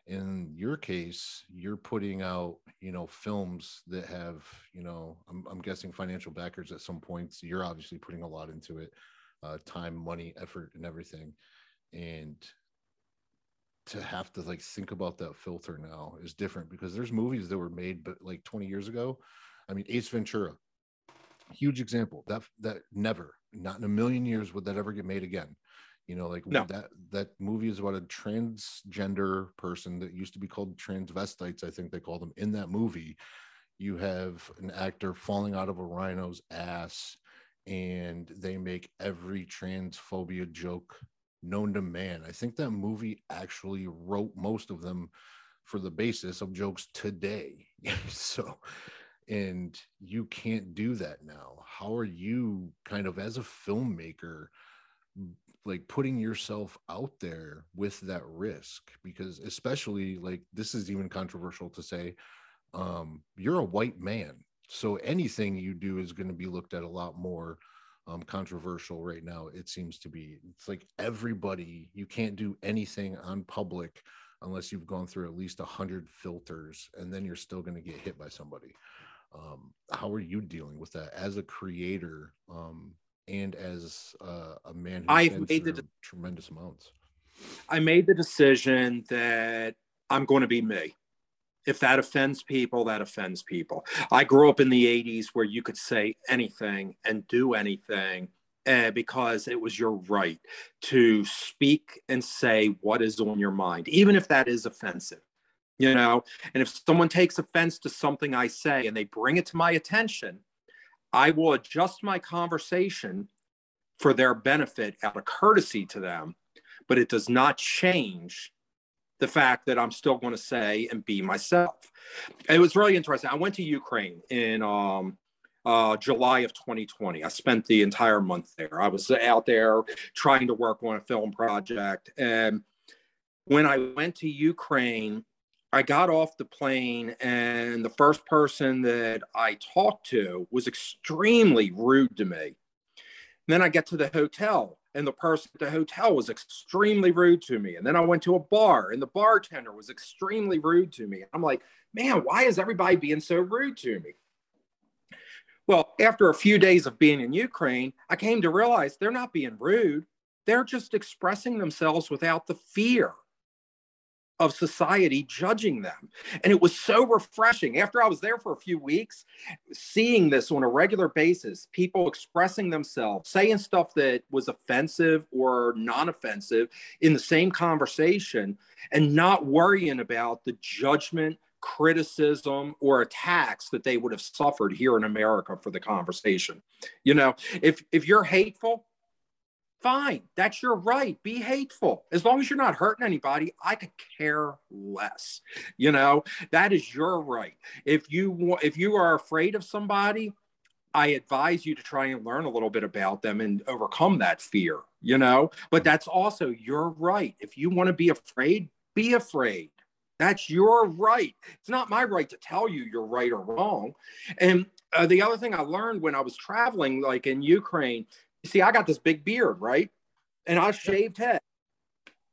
in your case you're putting out you know films that have you know i'm, I'm guessing financial backers at some points you're obviously putting a lot into it uh, time money effort and everything. And to have to like think about that filter now is different because there's movies that were made but like 20 years ago i mean ace ventura huge example. That that never not in a million years would that ever get made again. You know like no. that that movie is about a transgender person that used to be called transvestites i think they called them. In that movie you have an actor falling out of a rhino's ass and they make every transphobia joke known to man. I think that movie actually wrote most of them for the basis of jokes today. (laughs) So and you can't do that now. How are you kind of as a filmmaker like putting yourself out there with that risk? Because especially like this is even controversial to say um you're a white man so anything you do is going to be looked at a lot more um controversial right now it seems to be. It's like everybody you can't do anything on public unless you've gone through at least a hundred filters and then you're still going to get hit by somebody um, how are you dealing with that as a creator um, and as uh, a man I've made the tremendous amounts? I made the decision that I'm going to be me. If that offends people, that offends people. I grew up in the 80s where you could say anything and do anything uh, because it was your right to speak and say what is on your mind, even if that is offensive you know and if someone takes offense to something i say and they bring it to my attention i will adjust my conversation for their benefit out of courtesy to them but it does not change the fact that i'm still going to say and be myself it was really interesting i went to ukraine in um, uh, July of 2020. I spent the entire month there. I was out there trying to work on a film project. And when I went to Ukraine, I got off the plane, and the first person that I talked to was extremely rude to me. And then I get to the hotel, and the person at the hotel was extremely rude to me. And then I went to a bar, and the bartender was extremely rude to me. I'm like, man, why is everybody being so rude to me? Well, after a few days of being in Ukraine, I came to realize they're not being rude. They're just expressing themselves without the fear of society judging them. And it was so refreshing. After I was there for a few weeks, seeing this on a regular basis, people expressing themselves, saying stuff that was offensive or non offensive in the same conversation, and not worrying about the judgment, criticism, or attacks that they would have suffered here in America for the conversation. You know, if, if you're hateful, fine. That's your right. Be hateful. As long as you're not hurting anybody, I could care less. You know, that is your right. If you if you are afraid of somebody, I advise you to try and learn a little bit about them and overcome that fear, you know? But that's also your right. If you want to be afraid, be afraid. That's your right. It's not my right to tell you you're right or wrong. And uh, the other thing I learned when I was traveling, like in Ukraine, see, I got this big beard, right? And I shaved head.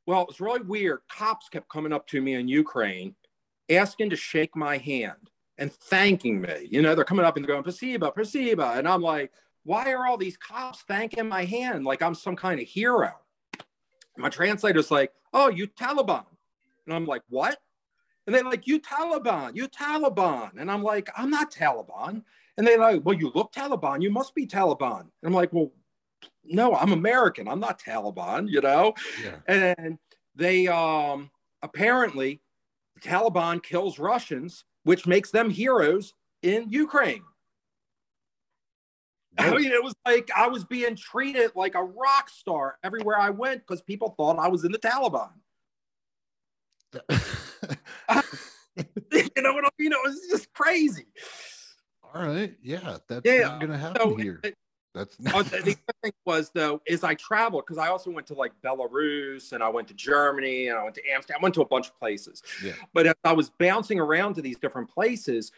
Well, it was really weird. Cops kept coming up to me in Ukraine asking to shake my hand and thanking me. You know, they're coming up and going, Pasiba, Pasiba. And I'm like, why are all these cops thanking my hand like I'm some kind of hero? My translator's like, oh, you Taliban. And I'm like, what? And they're like, you Taliban, you Taliban. And I'm like, I'm not Taliban. And they're like, well, you look Taliban. You must be Taliban. And I'm like, well, no, I'm American. I'm not Taliban, you know? Yeah. And they um apparently Taliban kills Russians, which makes them heroes in Ukraine. I mean, it was like I was being treated like a rock star everywhere I went because people thought I was in the Taliban. (laughs) you know what I mean? It was just crazy. All right. Yeah. That's Yeah, not going to happen So here. it- That's oh, the, the other thing was though is I traveled because I also went to like Belarus and I went to Germany and I went to Amsterdam. I went to a bunch of places. Yeah. But as I was bouncing around to these different places,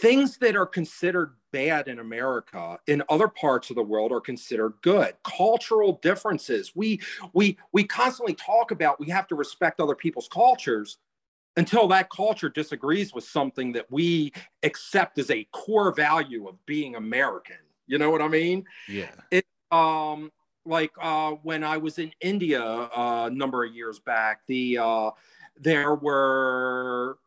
things that are considered bad in America in other parts of the world are considered good. Cultural differences. We we we constantly talk about we have to respect other people's cultures until that culture disagrees with something that we accept as a core value of being American. You know what I mean? yeah. It, um like uh when i was in india uh, a number of years back the uh there were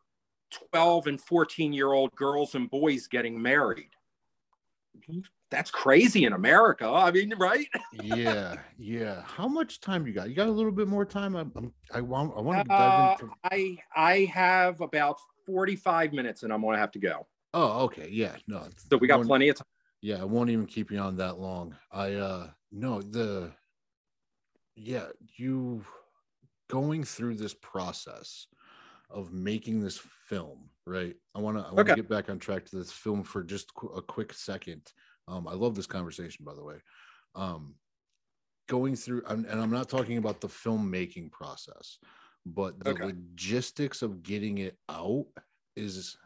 12 and 14 year old girls and boys getting married that's crazy in america i mean right (laughs) Yeah. Yeah. How much time you got? You got a little bit more time? I'm, I'm I want I want to Uh, dive into i i have about 45 minutes and i'm gonna have to go Oh, okay. Yeah. No. so we got plenty of time Yeah, I won't even keep you on that long. I uh no, the yeah, you going through this process of making this film, right? I want to I want to Okay. get back on track to this film for just qu- a quick second. Um I love this conversation by the way. Um going through and and I'm not talking about the filmmaking process, but the Okay. logistics of getting it out is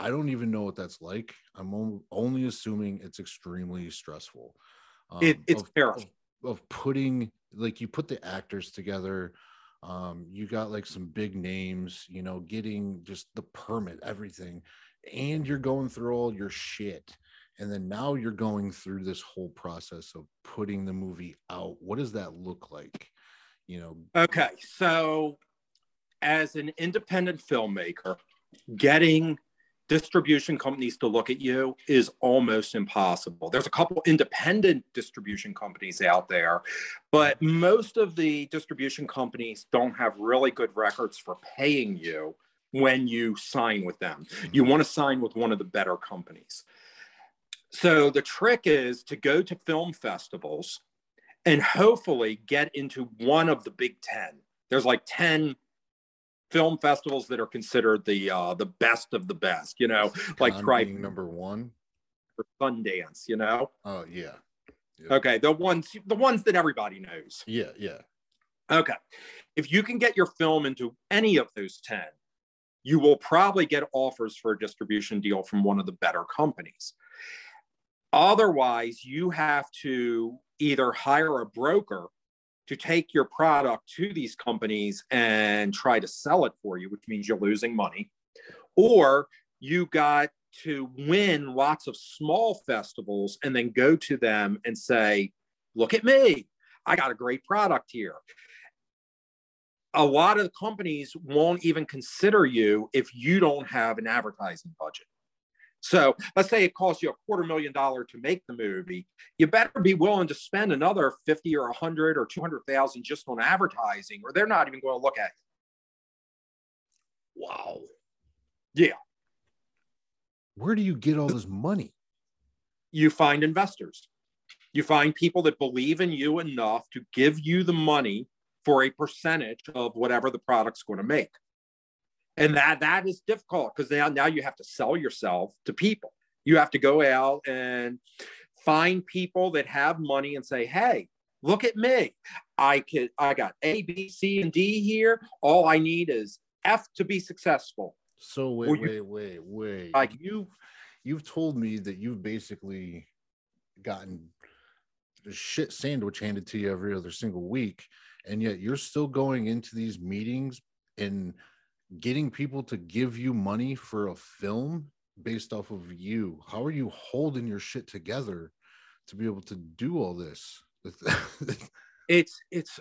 I don't even know what that's like. I'm only assuming it's extremely stressful. Um, It- it's of- terrible. Of, of putting like you put the actors together. Um, you got like some big names, you know, getting just the permit, everything, and you're going through all your shit. And then now you're going through this whole process of putting the movie out. What does that look like? You know, Okay, so as an independent filmmaker, getting distribution companies to look at you is almost impossible. There's a couple independent distribution companies out there, but most of the distribution companies don't have really good records for paying you when you sign with them. You want to sign with one of the better companies. So the trick is to go to film festivals and hopefully get into one of the big 10 there's like 10 film festivals that are considered the uh the best of the best you know like being number one. or sundance you know? Oh yeah, okay the ones the ones that everybody knows. Yeah, yeah. okay if you can get your film into any of those 10 you will probably get offers for a distribution deal from one of the better companies. Otherwise you have to either hire a broker to take your product to these companies and try to sell it for you, which means you're losing money, or you got to win lots of small festivals and then go to them and say, Look at me, I got a great product here. A lot of companies won't even consider you if you don't have an advertising budget. So let's say it costs you a quarter million dollar to make the movie. You better be willing to spend another 50 or 100 or 200,000 just on advertising, or they're not even going to look at it. Wow. Yeah. Where do you get all this money? you. You find investors, you find people that believe in you enough to give you the money for a percentage of whatever the product's going to make. And that that is difficult because now, now you have to sell yourself to people. You have to go out and find people that have money and say, hey, look at me. I could I got A, B, C, and D here. All I need is F to be successful. So wait, you- wait, wait, wait. Like- you, you've told me that you've basically gotten the shit sandwich handed to you every other single week, and yet you're still going into these meetings and getting people to give you money for a film based off of you. How are you holding your shit together to be able to do all this? (laughs) it's it's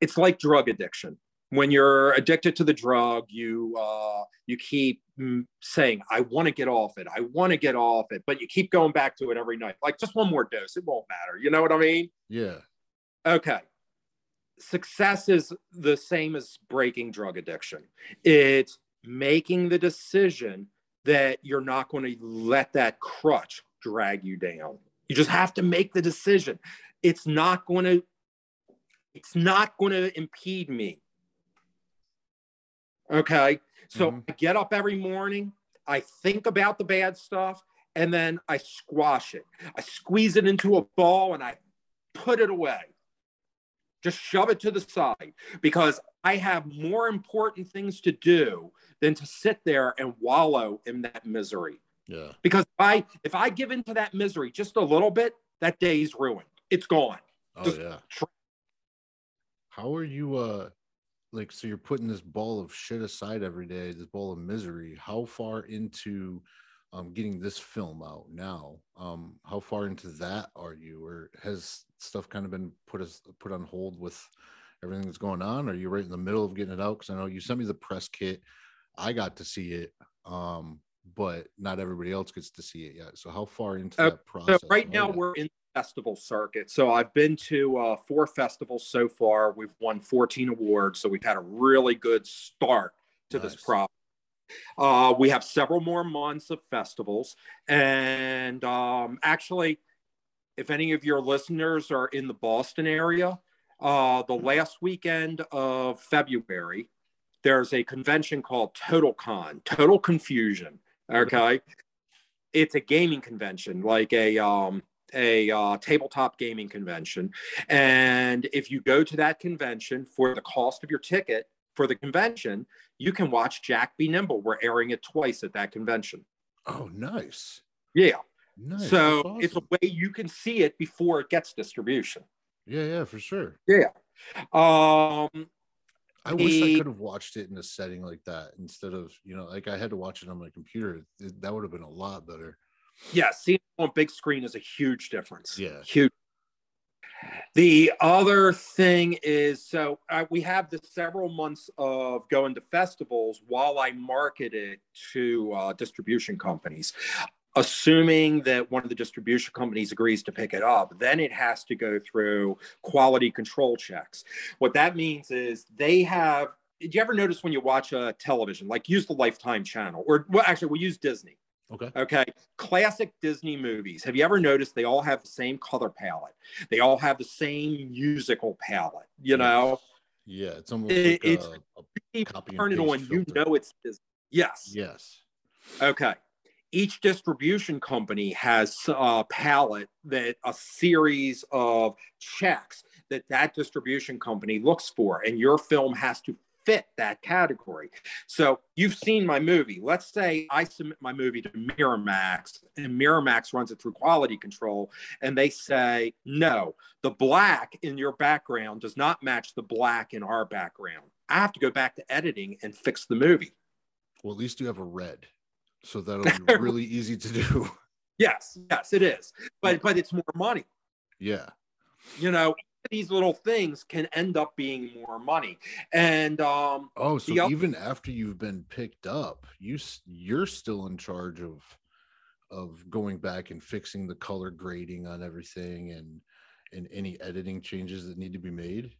it's like drug addiction. When you're addicted to the drug you uh you keep mm, saying i want to get off it. I want to get off it. But you keep going back to it every night. Like just one more dose. It won't matter. You know what i mean? Yeah. okay success is the same as breaking drug addiction. It's making the decision that you're not going to let that crutch drag you down. You just have to make the decision. It's not going to it's not going to impede me. Okay? So mm-hmm. I get up every morning, I think about the bad stuff, and then I squash it. I squeeze it into a ball and I put it away. Just shove it to the side because I have more important things to do than to sit there and wallow in that misery. Yeah. Because if I if I give into that misery just a little bit, that day's ruined. It's gone. Oh just yeah. Try. How are you uh like so you're putting this ball of shit aside every day, this ball of misery. How far into um, getting this film out now. Um, how far into that are you, or has stuff kind of been put as put on hold with everything that's going on? Are you right in the middle of getting it out? Because I know you sent me the press kit. I got to see it, um, but not everybody else gets to see it yet. So how far into uh, that process? So right now we're in festival circuit. So I've been to uh, four festivals so far. We've won 14 awards, so we've had a really good start to nice. this project. Uh, we have several more months of festivals. And um, actually, if any of your listeners are in the Boston area, uh, the last weekend of February, there's a convention called Total Con, Total Confusion. Okay. It's a gaming convention, like a, um, a uh, tabletop gaming convention. And if you go to that convention for the cost of your ticket for the convention, you can watch Jack Be Nimble. We're airing it twice at that convention. Oh, nice. Yeah. Nice. So awesome. it's a way you can see it before it gets distribution. Yeah, yeah, for sure. Yeah. Um I wish I could have watched it in a setting like that instead of, you know, like I had to watch it on my computer. That would have been a lot better. Yeah, seeing it on big screen is a huge difference. Yeah. Huge the other thing is so uh, we have the several months of going to festivals while I market it to uh, distribution companies. Assuming that one of the distribution companies agrees to pick it up, then it has to go through quality control checks. What that means is they have. Did you ever notice when you watch a television, like use the Lifetime channel, or well, actually, we use Disney Okay. Okay. Classic Disney movies. Have you ever noticed they all have the same color palette? They all have the same musical palette. You know. Yeah, it's almost it, like it's a, a copy turn it on. Filter. You know it's Disney. Yes. Yes. Okay. Each distribution company has a uh, palette that a series of checks that that distribution company looks for, and your film has to fit that category. So you've seen my movie. Let's say I submit my movie to Miramax and Miramax runs it through quality control and they say, no, the black in your background does not match the black in our background. I have to go back to editing and fix the movie. Well, at least you have a red. So that'll be (laughs) really easy to do. Yes, yes, it is. But but it's more money. Yeah. You know, these little things can end up being more money. And um, oh, so even after you've been picked up, you you're still in charge of of going back and fixing the color grading on everything and and any editing changes that need to be made.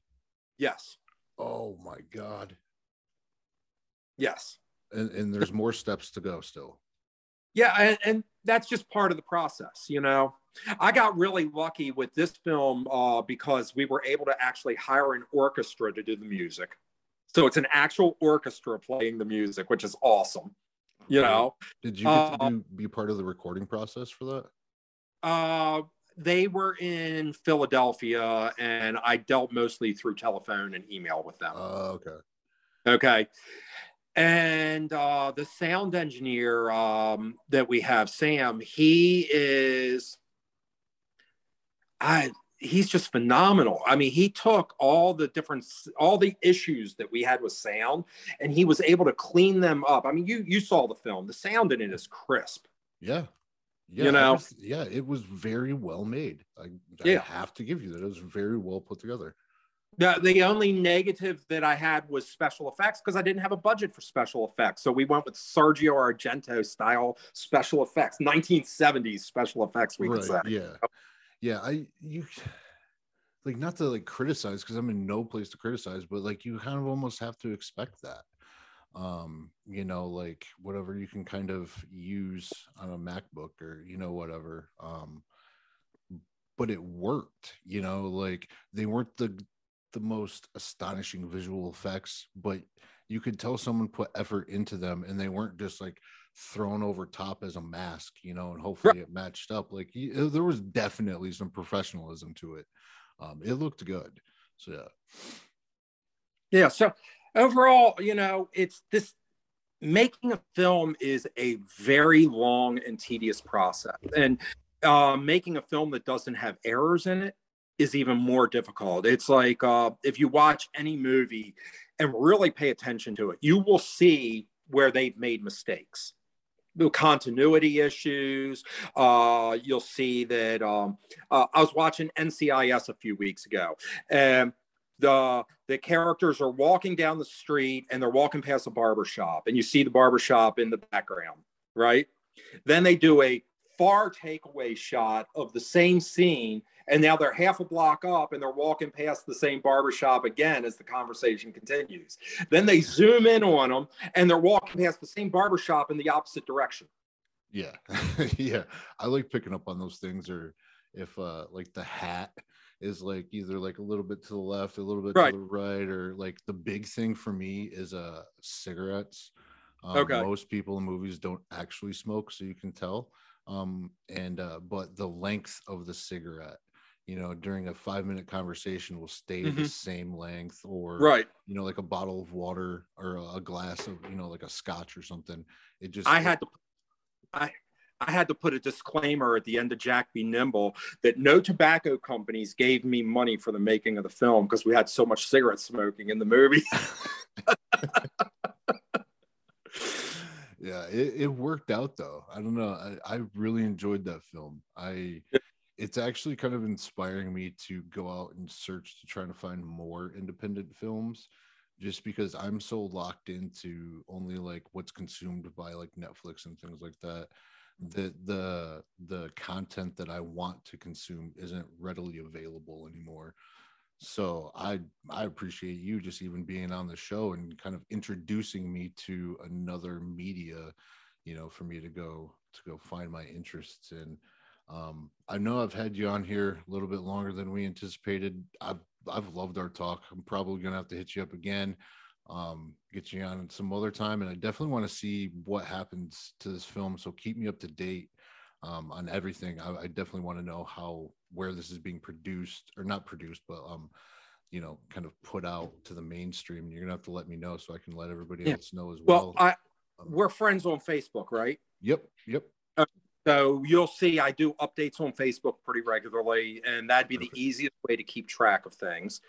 Yes. Oh my god. Yes. And and there's more steps to go still. Yeah, and, and that's just part of the process, you know. I got really lucky with this film uh, because we were able to actually hire an orchestra to do the music. So it's an actual orchestra playing the music, which is awesome. You know, did you get to uh, do, be part of the recording process for that? Uh, they were in Philadelphia, and I dealt mostly through telephone and email with them. Uh, okay. Okay and uh, the sound engineer um, that we have, Sam, he is, I he's just phenomenal. I mean, he took all the different all the issues that we had with sound, and he was able to clean them up. I mean, you you saw the film. The sound in it is crisp. Yeah. Yeah, you know, was, yeah, it was very well made. I, I yeah. have to give you that. It was very well put together. The, the only negative that I had was special effects because I didn't have a budget for special effects. So we went with Sergio Argento style special effects, 1970s special effects, we right, could say. Yeah. Yeah. I, you, like not to like criticize because I'm in no place to criticize, but like you kind of almost have to expect that. Um, you know, like whatever you can kind of use on a MacBook or you know, whatever. Um, but it worked, you know, like they weren't the the most astonishing visual effects, but you could tell someone put effort into them and they weren't just like thrown over top as a mask, you know, and hopefully it matched up. Like there was definitely some professionalism to it. Um, it looked good. So yeah. Yeah. So overall, you know, it's this making a film is a very long and tedious process. And uh, making a film that doesn't have errors in it is even more difficult. It's like uh, if you watch any movie and really pay attention to it, you will see where they've made mistakes. Continuity issues. Uh, you'll see that um, uh, I was watching NCIS a few weeks ago, and the the characters are walking down the street and they're walking past a barber shop, and you see the barber shop in the background, right? Then they do a far takeaway shot of the same scene and now they're half a block up and they're walking past the same barbershop again as the conversation continues. Then they zoom in on them and they're walking past the same barbershop in the opposite direction. Yeah. (laughs) Yeah. I like picking up on those things or if uh like the hat is like either like a little bit to the left a little bit right. to the right or like the big thing for me is uh cigarettes. Um, okay. most people in movies don't actually smoke so you can tell. Um and uh but the length of the cigarette you know during a five minute conversation will stay mm-hmm. the same length or right you know like a bottle of water or a glass of you know like a scotch or something it just i had to i I had to put a disclaimer at the end of Jack Be Nimble that no tobacco companies gave me money for the making of the film because we had so much cigarette smoking in the movie. (laughs) (laughs) yeah, it, it, worked out though. I don't know. I, I really enjoyed that film. I it's actually kind of inspiring me to go out and search to try to find more independent films just because I'm so locked into only like what's consumed by like Netflix and things like that that the the content that I want to consume isn't readily available anymore. So I I appreciate you just even being on the show and kind of introducing me to another media, you know, for me to go to go find my interests in. Um, I know I've had you on here a little bit longer than we anticipated. I've I've loved our talk. I'm probably gonna have to hit you up again, um, get you on some other time, and I definitely want to see what happens to this film. So keep me up to date um, on everything. I, I definitely want to know how where this is being produced or not produced, but um, you know, kind of put out to the mainstream. You're gonna have to let me know so I can let everybody yeah. else know as well. Well, I um, we're friends on Facebook, right? Yep, yep. So you'll see I do updates on Facebook pretty regularly, and that'd be Perfect. the easiest way to keep track of things.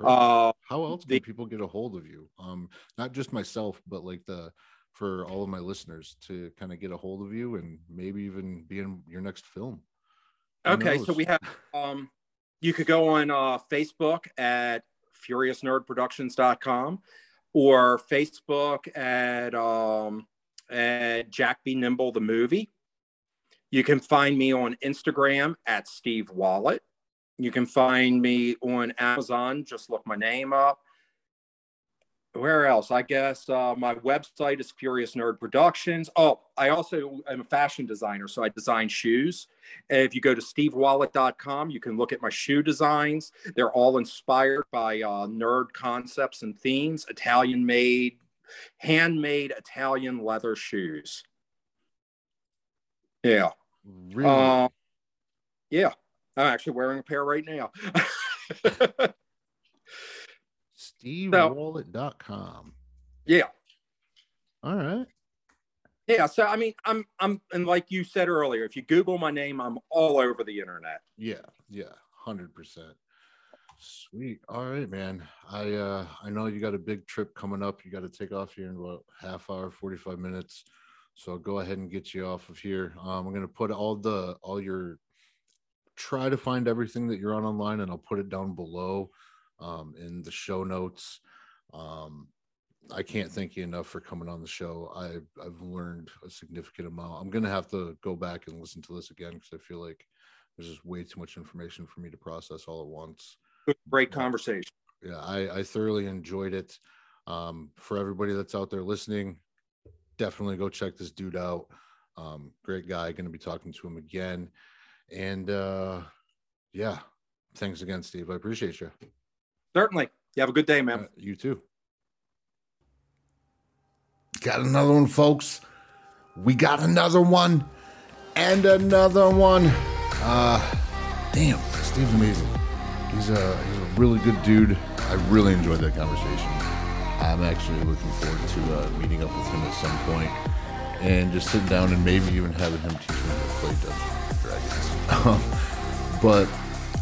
Right. Uh, How else the, can people get a hold of you? Um, not just myself, but like the for all of my listeners to kind of get a hold of you and maybe even be in your next film. Who okay, knows? so we have um, you could go on uh, Facebook at furiousnerdproductions.com or Facebook at um, at Jack Be Nimble the movie you can find me on Instagram at Steve Wollett. You can find me on Amazon. Just look my name up. Where else? I guess uh, my website is Furious Nerd Productions. Oh, I also am a fashion designer, so I design shoes. If you go to stevewollett.com, you can look at my shoe designs. They're all inspired by uh, nerd concepts and themes, Italian made, handmade Italian leather shoes. Yeah. Really? Uh, yeah, I'm actually wearing a pair right now. (laughs) SteveWollett.com. Yeah. All right. Yeah, so I mean, I'm I'm and like you said earlier, if you Google my name, I'm all over the internet. Yeah, yeah, hundred percent. Sweet. All right, man. I uh I know you got a big trip coming up. You got to take off here in about half hour, 45 minutes. So I'll go ahead and get you off of here. Um, I'm going to put all the all your try to find everything that you're on online, and I'll put it down below um, in the show notes. Um, I can't thank you enough for coming on the show. I I've learned a significant amount. I'm going to have to go back and listen to this again because I feel like there's just way too much information for me to process all at once. great conversation. Yeah, I, I thoroughly enjoyed it. Um, for everybody that's out there listening, definitely go check this dude out. Um, great guy. Going to be talking to him again. And uh, yeah, thanks again, Steve. I appreciate you. Certainly. You have a good day, man. Uh, you too. Got another one, folks. We got another one and another one. Uh, damn, Steve's amazing. He's a he's a really good dude. I really enjoyed that conversation. I'm actually looking forward to uh, meeting up with him at some point and just sitting down and maybe even having him teach me how to play Dungeons Dragons. Um, but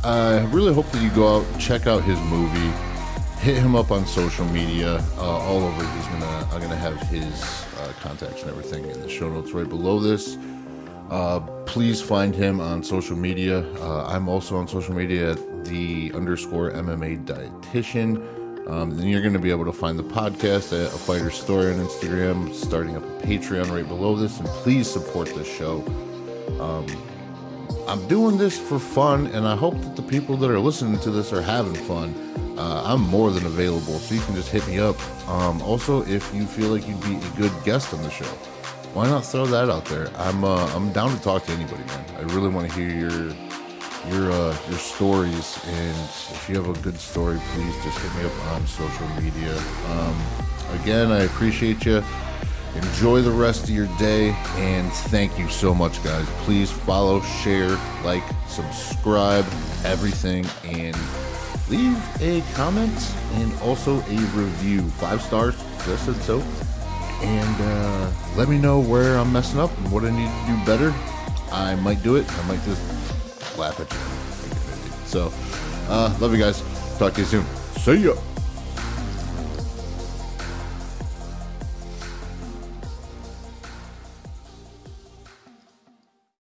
I really hope that you go out, check out his movie, hit him up on social media, uh, all over. He's gonna, I'm gonna have his uh, contacts and everything in the show notes right below this. Uh, please find him on social media. Uh, I'm also on social media at the underscore MMA dietitian. Um, then you're going to be able to find the podcast at A Fighter Story on Instagram, starting up a Patreon right below this. And please support the show. Um, I'm doing this for fun, and I hope that the people that are listening to this are having fun. Uh, I'm more than available, so you can just hit me up. Um, also, if you feel like you'd be a good guest on the show, why not throw that out there? I'm uh, I'm down to talk to anybody, man. I really want to hear your your uh, your stories, and if you have a good story, please just hit me up on social media. Um, again, I appreciate you. Enjoy the rest of your day, and thank you so much, guys. Please follow, share, like, subscribe, everything, and leave a comment and also a review. Five stars, just said so. And uh, let me know where I'm messing up and what I need to do better. I might do it. I might just laugh at you. So, uh, love you guys. Talk to you soon. See ya.